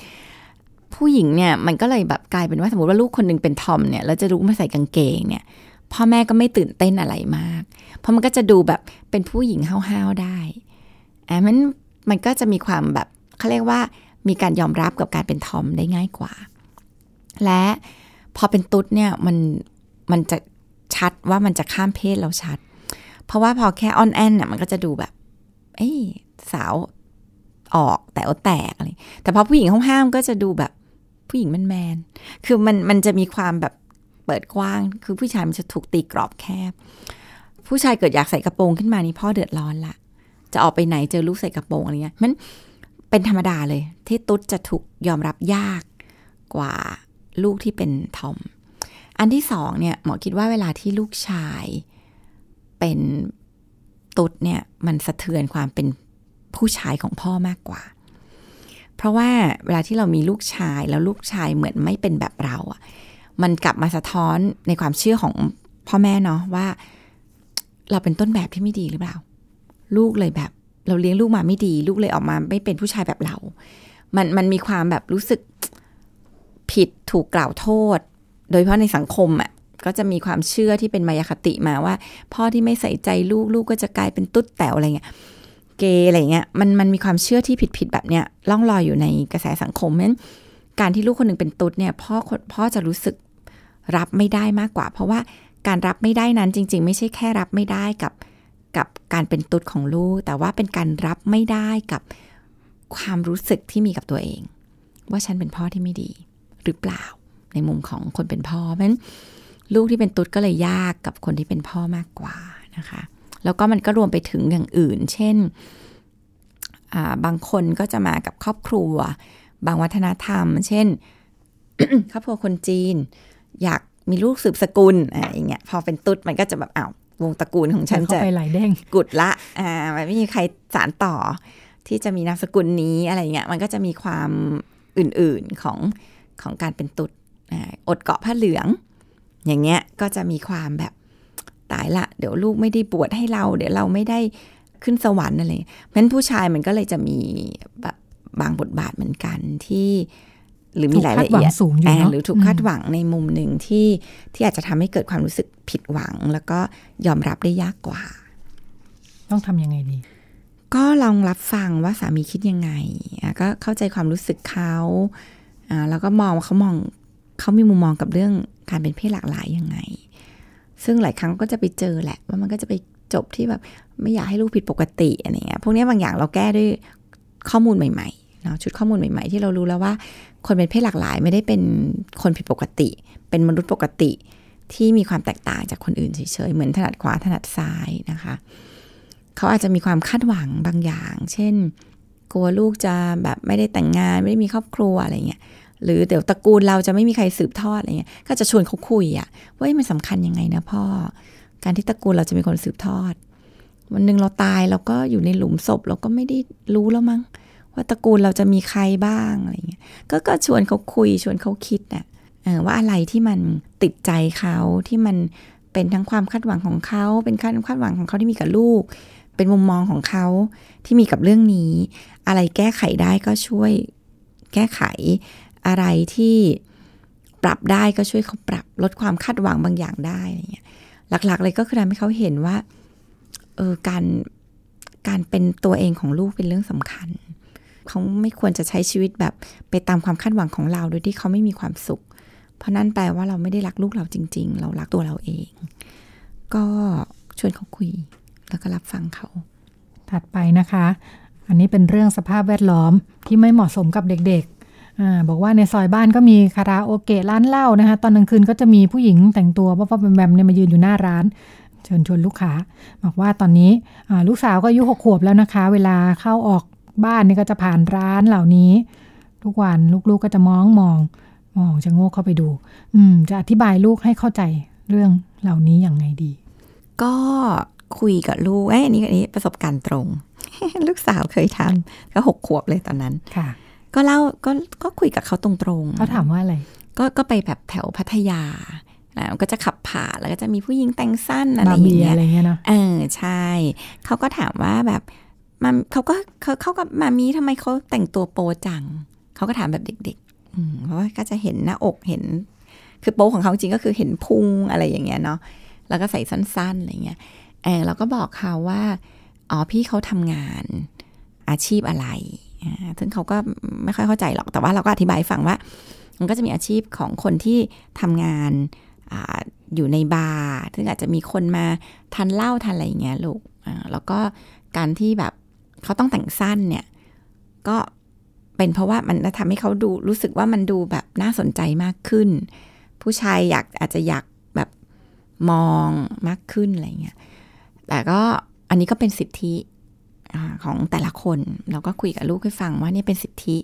ผู้หญิงเนี่ยมันก็เลยแบบกลายเป็นว่าสมมติว่าลูกคนหนึงเป็นทอมเนี่ยแล้วจะลุกมาใส่กางเกงเนี่ยพ่อแม่ก็ไม่ตื่นเต้นอะไรมาก เพราะมันก็จะดูแบบเป็นผู้หญิงห้าวๆได้อะมันมันก็จะมีความแบบเขาเรียกว่ามีการยอมรับกับการเป็นทอมได้ง่ายกว่า และพอเป็นตุ๊ดเนี่ยมันมันจะชัดว่ามันจะข้ามเพศเราชัด เพราะว่าพอแค่ออนแอนน่ะมันก็จะดูแบบ เอ้สาวออกแต่อแตกอะไรแต่พอผู้หญิงห้ามๆก็จะดูแบบ ผู้หญิงแมนๆคือมันมันจะมีความแบบเปิดกว้าง คือผู้ชายมันจะถูกตีกรอบแคบ ผู้ชายเกิดอยากใส่กระโปรงขึ้นมานี่พ่อเดือดร้อนละ จะออกไปไหนเจอลูกใส่กระโปรงอะไรเงี้ย มันเป็นธรรมดาเลย ที่ตุ๊ดจะถูกยอมรับยากกว่าลูกที่เป็นทอม อันที่สองเนี่ยหมอคิดว่าเวลาที่ลูกชายเป็นตุ๊ดเนี่ยมันสะเทือนความเป็นผู้ชายของพ่อมากกว่า เพราะว่าเวลาที่เรามีลูกชายแล้วลูกชายเหมือนไม่เป็นแบบเราอะมันกลับมาสะท้อนในความเชื่อของพ่อแม่เนาะว่า เราเป็นต้นแบบที่ไม่ดีหรือเปล่า ลูกเลยแบบ เราเลี้ยงลูกมาไม่ดี ลูกเลยออกมาไม่เป็นผู้ชายแบบเรา มันมันมีความแบบรู้สึกผิดถูกกล่าวโทษ โดยเฉพาะในสังคมอะ่ะก็จะมีความเชื่อที่เป็นมายาคติมาว่า พ่อที่ไม่ใส่ใจลูกลูกก็จะกลายเป็นตุ๊ดแต๋วอะไรเงี้ย เกย์อะไรเงี้ยมันมันมีความเชื่อที่ผิดผิดๆแบบเนี้ยล่องลอยอยู่ในกระแสสังคมเพราะฉะนั้นการที่ลูกคนหนึ่งเป็นตุ๊ดเนี่ยพ่อคนพ่อจะรู้สึกรับไม่ได้มากกว่า เพราะว่าการรับไม่ได้นั้นจริง ๆ ไม่ใช่แค่รับไม่ได้กับกับการเป็นตุ๊ดของลูก แต่ว่าเป็นการรับไม่ได้กับความรู้สึกที่มีกับตัวเอง ว่าฉันเป็นพ่อที่ไม่ดีหรือเปล่าในมุมของคนเป็นพ่อเพราะฉะนั้นลูกที่เป็นตุ๊ดก็เลยยากกับคนที่เป็นพ่อมากกว่านะคะ แล้วก็มันก็รวมไปถึงอย่างอื่น เช่นอ่าบางคนก็จะมากับครอบครัว บางวัฒนธรรม เช่น ครอบครัวคนจีน อยากมีลูกสืบสกุลอะไรอย่างเงี้ย พอเป็นตุ๊ดมันก็จะแบบอ้าววงตระกูลของฉันเข้าจะไปหลายเด้งกุดละ อ่า มันไม่มีใครสารต่อ ที่จะมีนามสกุลนี้อะไรเงี้ย มันก็จะมีความอื่นๆของของการเป็นตุ๊ดอดเกาะผ้าเหลือง อย่างเงี้ย ก็จะมีความแบบตายละ เดี๋ยวลูกไม่ได้บวชให้เรา เดี๋ยวเราไม่ได้ขึ้นสวรรค์อะไรเพราะฉะนั้นผู้ชายมันก็เลยจะมีแบบบางบทบาทเหมือนกันที่หรือมีรายละเอียดสูงอยู่เนาะหรือถูกคาดหวังในมุมหนึ่งที่ที่อาจจะทำให้เกิดความรู้สึกผิดหวัง แล้วก็ยอมรับได้ยากกว่า ต้องทำยังไงดี ก็ลองรับฟังว่าสามีคิดยังไงอะก็เข้าใจความรู้สึกเขาอ่าแล้วก็มองว่าเขามองเขามีมุมมองกับเรื่องการเป็นเพศหลากหลายยังไง ซึ่งหลายครั้งก็จะไปเจอแหละว่ามันก็จะไปจบที่แบบไม่อยากให้ลูกผิดปกติอะไรเงี้ยพวกนี้บางอย่างเราแก้ด้วยข้อมูลใหม่ๆเนาะชุดข้อมูลใหม่ๆ ที่เรารู้แล้วว่า คนเป็นเพศหลากหลายไม่ได้เป็นคนผิดปกติ เป็นมนุษย์ปกติที่มีความแตกต่างจากคนอื่นเฉยๆเหมือนถนัดขวาถนัดซ้ายนะคะเขาอาจจะมีความคาดหวังบางอย่าง เช่น กลัวลูกจะแบบไม่ได้แต่งงานไม่ได้มีครอบครัวอะไรเงี้ย หรือเดี๋ยวตระกูลเราจะไม่มีใครสืบทอดอะไรเงี้ย ก็จะชวนเขาคุยอะว่ามันสำคัญยังไงนะพ่อ การที่ตระกูลเราจะมีคนสืบทอด วันหนึ่งเราตายเราก็อยู่ในหลุมศพเราก็ไม่ได้รู้แล้วมั้งว่าตระกูลเราจะมีใครบ้างอะไรเงี้ย ก็ก็ชวนเขาคุยชวนเขาคิดน่ะว่าอะไรที่มันติดใจเขาที่มันเป็นทั้งความคาดหวังของเขา เป็นความคาดหวังของเขาที่มีกับลูก เป็นมุมมองของเขาที่มีกับเรื่องนี้ อะไรแก้ไขได้ก็ช่วยแก้ไข อะไรที่ปรับได้ก็ช่วยเขาปรับลดความคาดหวังบางอย่างได้อะไรเงี้ยหลักๆ เลยก็คือทำให้เขาเห็นว่าเออการการเป็นตัวเองของลูกเป็นเรื่องสำคัญ เขาไม่ควรจะใช้ชีวิตแบบไปตามความคาดหวังของเราโดยที่เขาไม่มีความสุข เพราะนั่นแปลว่าเราไม่ได้รักลูกเราจริง ๆ เรารักตัวเราเอง ก็ชวนเขาคุย แล้วก็รับฟังเขา ถัดไปนะคะ อันนี้เป็นเรื่องสภาพแวดล้อมที่ไม่เหมาะสมกับเด็กๆ อาบอกว่าในซอยบ้านก็มีคาราโอเกะร้านเหล้านะคะ ตอนกลางคืนก็จะมีผู้หญิงแต่งตัวว่าๆแบมๆเนี่ยมายืนอยู่หน้าร้าน เชิญชวนลูกค้า บอกว่าตอนนี้ลูกสาวก็อายุหกขวบแล้วนะคะ เวลาเข้าออกบ้านนี่ก็จะผ่านร้านเหล่านี้ ทุกวันลูกๆก็จะมองมองมองจะโง่เข้าไปดู อืม จะอธิบายลูกให้เข้าใจเรื่องเหล่านี้อย่างไงดี ก็คุยกับลูกเอ้ยอันนี้อันนี้ประสบการณ์ตรง ลูกสาวเคยทำก็หกขวบเลยตอนนั้นค่ะ ก็เล่าก็ก็คุยกับเขาตรงๆเขาถามว่าอะไร ก็ก็ไปแบบแถวพัทยาแล้วก็จะขับผ่านแล้วก็จะมีผู้หญิงแต่งสั้นอะไรอย่างเงี้ยอะไรเงี้ยเนาะเออใช่เขาก็ถามว่าแบบมันเขาก็เขาเขากับมามีทำไมเขาแต่งตัวโปจังเขาก็ถามแบบเด็กๆอืมเพราะว่าก็จะเห็นหน้าอกเห็น คือโปของเขาจริงก็คือเห็นพุงอะไรอย่างเงี้ยเนาะแล้วก็ใส่สั้นๆอะไรเงี้ยเออเราก็บอกเขาว่าอ๋อพี่เขาทำงานอาชีพอะไรอ่า ซึ่งเขาก็ไม่ค่อยเข้าใจหรอก แต่ว่าเราก็อธิบายฟังว่า มันก็จะมีอาชีพของคนที่ทำงานออยู่ในบาร์ ซึ่งอาจจะมีคนมาทานเหล้าทานอะไรอย่างเงี้ยลูกแล้วก็การที่แบบเขาต้องแต่งสั้นเนี่ย ก็เป็นเพราะว่ามันทำให้เขาดูรู้สึกว่ามันดูแบบน่าสนใจมากขึ้น ผู้ชายอยากอาจจะอยากแบบมองมากขึ้นอะไรเงี้ย แต่ก็อันนี้ก็เป็นสิทธิ ของแต่ละคนเราก็คุยกับลูกให้ฟังว่านี่เป็นสิทธิ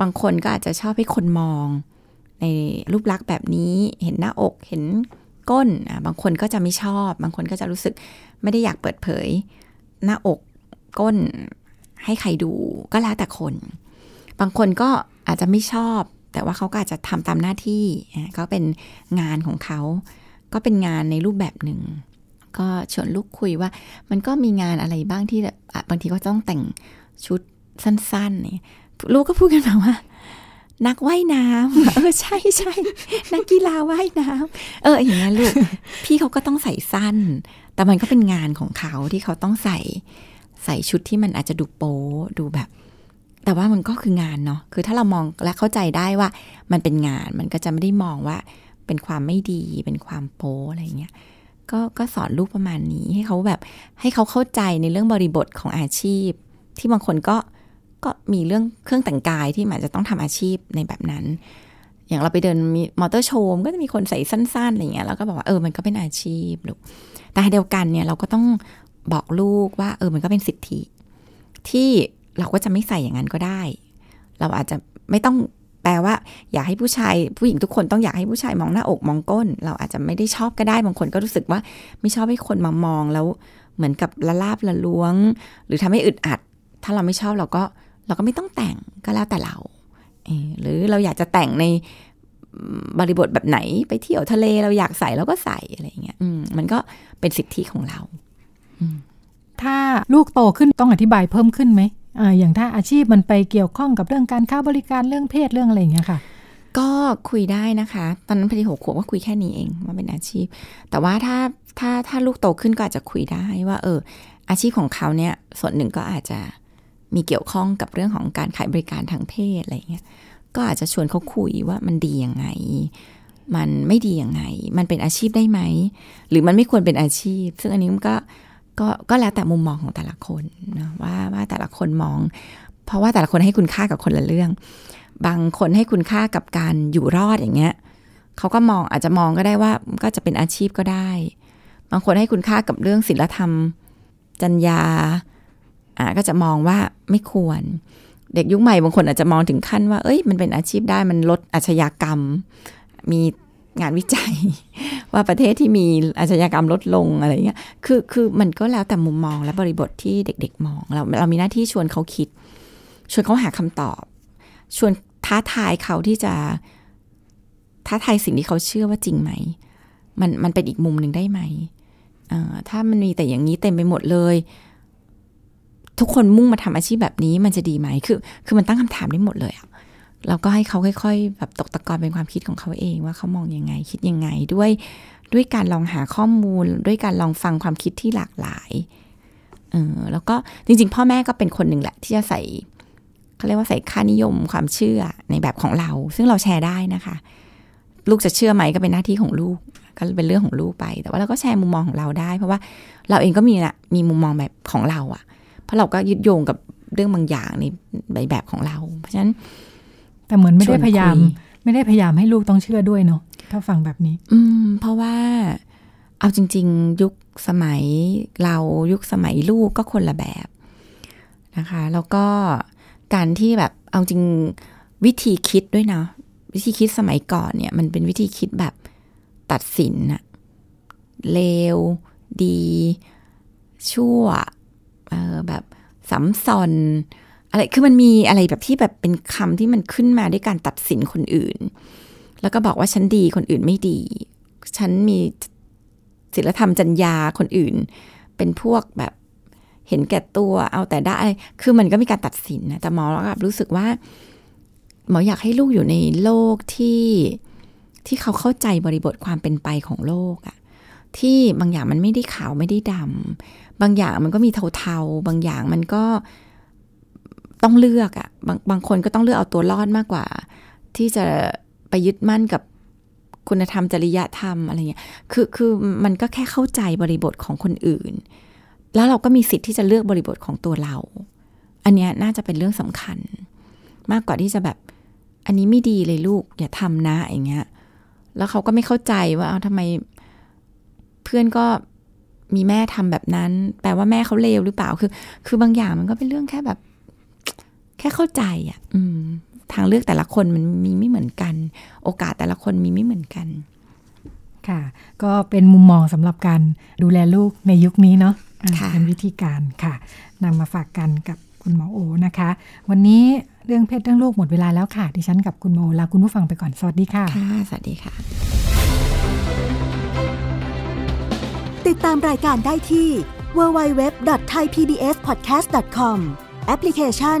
บางคนก็อาจจะชอบให้คนมอง ในรูปลักษณ์แบบนี้เห็นหน้าอกเห็นก้นบางคนก็จะไม่ชอบ บางคนก็จะรู้สึกไม่ได้อยากเปิดเผย หน้าอกก้นให้ใครดูก็แล้วแต่คน บางคนก็อาจจะไม่ชอบ แต่ว่าเขาก็อาจจะทำตามหน้าที่อะก็เป็นงานของเขา ก็เป็นงานในรูปแบบหนึ่ง ก็ชวนลูกคุยว่า มันก็มีงานอะไรบ้างที่บบอะบางทีก็ต้องแต่งชุดสั้นๆเนี่ยลูกก็พูดกันมาว่า นักว่ายน้ำเออใช่ใช่นักกีฬาว่ายน้ำเอออย่างนั้ลูก พี่เขาก็ต้องใส่สั้น แต่มันก็เป็นงานของเขาที่เขาต้องใส่ใส่ชุดที่มันอาจจะดูโป๊ดูแบบ แต่ว่ามันก็คืองานเนาะคือถ้าเรามองและเข้าใจได้ว่า มันเป็นงานมันก็จะไม่ได้มองว่า เป็นความไม่ดีเป็นความโป๊อะไรเงี้ย ก็ก็สอนลูกประมาณนี้ให้เขาแบบให้เขาเข้าใจในเรื่องบริบทของอาชีพ ที่บางคนก็ก็มีเรื่องเครื่องแต่งกายที่มันจะต้องทำอาชีพในแบบนั้น อย่างเราไปเดินมีมอเตอร์โชว์ก็จะมีคนใส่สั้นๆอะไรเงี้ยแล้วก็บอกว่าเออมันก็เป็นอาชีพลูกแต่เดียวกันเนี่ยเราก็ต้องบอกลูกว่า เออมันก็เป็นสิทธิ ที่เราก็จะไม่ใส่อย่างนั้นก็ได้ เราอาจจะไม่ต้อง แปลว่าอยากให้ผู้ชาย ผู้หญิงทุกคนต้องอยากให้ผู้ชายมองหน้าอกมองก้น เราอาจจะไม่ได้ชอบก็ได้บางคนก็รู้สึกว่า ไม่ชอบให้คนมามองแล้วเหมือนกับละลาบละล้วง หรือทำให้อึดอัด ถ้าเราไม่ชอบเราก็เราก็ไม่ต้องแต่งก็แล้วแต่เราเอหรือเราอยากจะแต่งในบริบทแบบไหนไปเที่ยวทะเลเราอยากใส่เราก็ใส่อะไรเงี้ยมันก็เป็นสิทธิของเราถ้าลูกโตขึ้นต้องอธิบายเพิ่มขึ้นไหม อย่างถ้าอาชีพมันไปเกี่ยวข้องกับเรื่องการค้าบริการเรื่องเพศเรื่องอะไรอย่างเงี้ยค่ะ ก็คุยได้นะคะ ตอนนั้นพอดีหกขวบก็คุยแค่นี้เองว่าเป็นอาชีพ แต่ว่าถ้าถ้าถ้าลูกโตขึ้นก็อาจจะคุยได้ว่า เออ อาชีพของเขาเนี่ยส่วนหนึ่งก็อาจจะมีเกี่ยวข้องกับเรื่องของการขายบริการทางเพศอะไรเงี้ย ก็อาจจะชวนเขาคุยว่ามันดียังไง มันไม่ดียังไง มันเป็นอาชีพได้ไหม หรือมันไม่ควรเป็นอาชีพ ซึ่งอันนี้มันก็ ก็ก็แล้วแต่มุมมองของแต่ละคนนะว่าว่าแต่ละคนมอง เพราะว่าแต่ละคนให้คุณค่ากับคนละเรื่อง บางคนให้คุณค่ากับการอยู่รอดอย่างเงี้ยเขาก็มองอาจจะมองก็ได้ว่าก็จะเป็นอาชีพก็ได้ บางคนให้คุณค่ากับเรื่องศีลธรรม จัญญาอ่าก็จะมองว่าไม่ควร เด็กยุคใหม่บางคนอาจจะมองถึงขั้นว่า เอ้ยมันเป็นอาชีพได้มันลดอาชญากรรม มี งานวิจัย ว่าประเทศที่มีอาชญากรรมลดลงอะไรเงี้ย คือคือมันก็แล้วแต่มุมมองและบริบทที่เด็ก ๆ มอง เราเรามีหน้าที่ชวนเขาคิด ชวนเขาหาคำตอบ ชวนท้าทายเขาที่จะ ท้าทายสิ่งที่เขาเชื่อว่าจริงไหม มันมันเป็นอีกมุมหนึ่งได้ไหมถ้ามันมีแต่อย่างนี้เต็มไปหมดเลย ทุกคนมุ่งมาทำอาชีพแบบนี้มันจะดีไหมคือ คือมันตั้งคำถามได้หมดเลยอะ เราก็ให้เขาค่อย ๆ แบบตกตะกอนเป็นความคิดของเขาเองว่าเขามองยังไงคิดยังไงด้วยด้วยการลองหาข้อมูล ด้วยการลองฟังความคิดที่หลากหลายเออแล้วก็จริง ๆ พ่อแม่ก็เป็นคนหนึ่งแหละที่จะใส่เขาเรียกว่าใส่ค่านิยมความเชื่อในแบบของเรา ซึ่งเราแชร์ได้นะคะ ลูกจะเชื่อไหมก็เป็นหน้าที่ของลูก ก็เป็นเรื่องของลูกไป แต่ว่าเราก็แชร์มุมมองของเราได้ เพราะว่าเราเองก็มีนะมีมุมมองแบบของเราอะ่ะ เพราะเราก็ยึดโยงกับเรื่องบางอย่างในแบบของเรา เพราะฉะนั้น แต่เหมือนไม่ได้พยายาม ไม่ได้พยายามให้ลูกต้องเชื่อด้วยเนาะถ้าฟังแบบนี้ อืม เพราะว่าเอาจริง ๆ ยุคสมัยเรายุคสมัยลูกก็คนละแบบนะคะ แล้วก็การที่แบบเอาจริงวิธีคิดด้วยนะ วิธีคิดสมัยก่อนเนี่ย มันเป็นวิธีคิดแบบตัดสินอะเลว ดี ชั่วเออแบบสัมซอน อะไรคือมันมีอะไรแบบที่แบบเป็นคำที่มันขึ้นมาด้วยการตัดสินคนอื่น แล้วก็บอกว่าฉันดีคนอื่นไม่ดี ฉันมีศีลธรรมจัญญาคนอื่น เป็นพวกแบบเห็นแก่ตัวเอาแต่ได้คือมันก็มีการตัดสินนะแต่หมอแล้วก็รู้สึกว่าหมออยากให้ลูกอยู่ในโลกที่ที่เขาเข้าใจบริบทความเป็นไปของโลกอะที่บางอย่างมันไม่ได้ขาวไม่ได้ดำบางอย่างมันก็มีเทาๆ บางอย่างมันก็ ต้องเลือกอะบางบางคนก็ต้องเลือกเอาตัวรอดมากกว่า ที่จะไปยึดมั่นกับคุณธรรมจริยธรรมอะไรเงี้ย คือคือมันก็แค่เข้าใจบริบทของคนอื่น แล้วเราก็มีสิทธิ์ที่จะเลือกบริบทของตัวเรา อันเนี้ยน่าจะเป็นเรื่องสำคัญ มากกว่าที่จะแบบ อันนี้ไม่ดีเลยลูก อย่าทำนะอย่างเงี้ย แล้วเขาก็ไม่เข้าใจว่าเอาทำไม เพื่อนก็มีแม่ทำแบบนั้น แปลว่าแม่เขาเลวหรือเปล่า คือ คือบางอย่างมันก็เป็นเรื่องแค่แบบ แค่เข้าใจอะ่ะทางเลือกแต่ละคนมันมีไม่เหมือนกัน โอกาสแต่ละคนมีไม่เหมือนกัน ค่ะ ก็เป็นมุมมองสำหรับการดูแลลูกในยุคนี้เนาะเป็นวิธีการค่ะนำมาฝากกันกับคุณหมอโอนะคะ วันนี้เรื่องเพศเรื่องลูกหมดเวลาแล้วค่ะ ดิฉันกับคุณโมลาคุณผู้ฟังไปก่อน สวัสดีค่ะ ค่ะ สวัสดีค่ะ ติดตามรายการได้ที่ www.thaipbspodcast.com แอปพลิเคชัน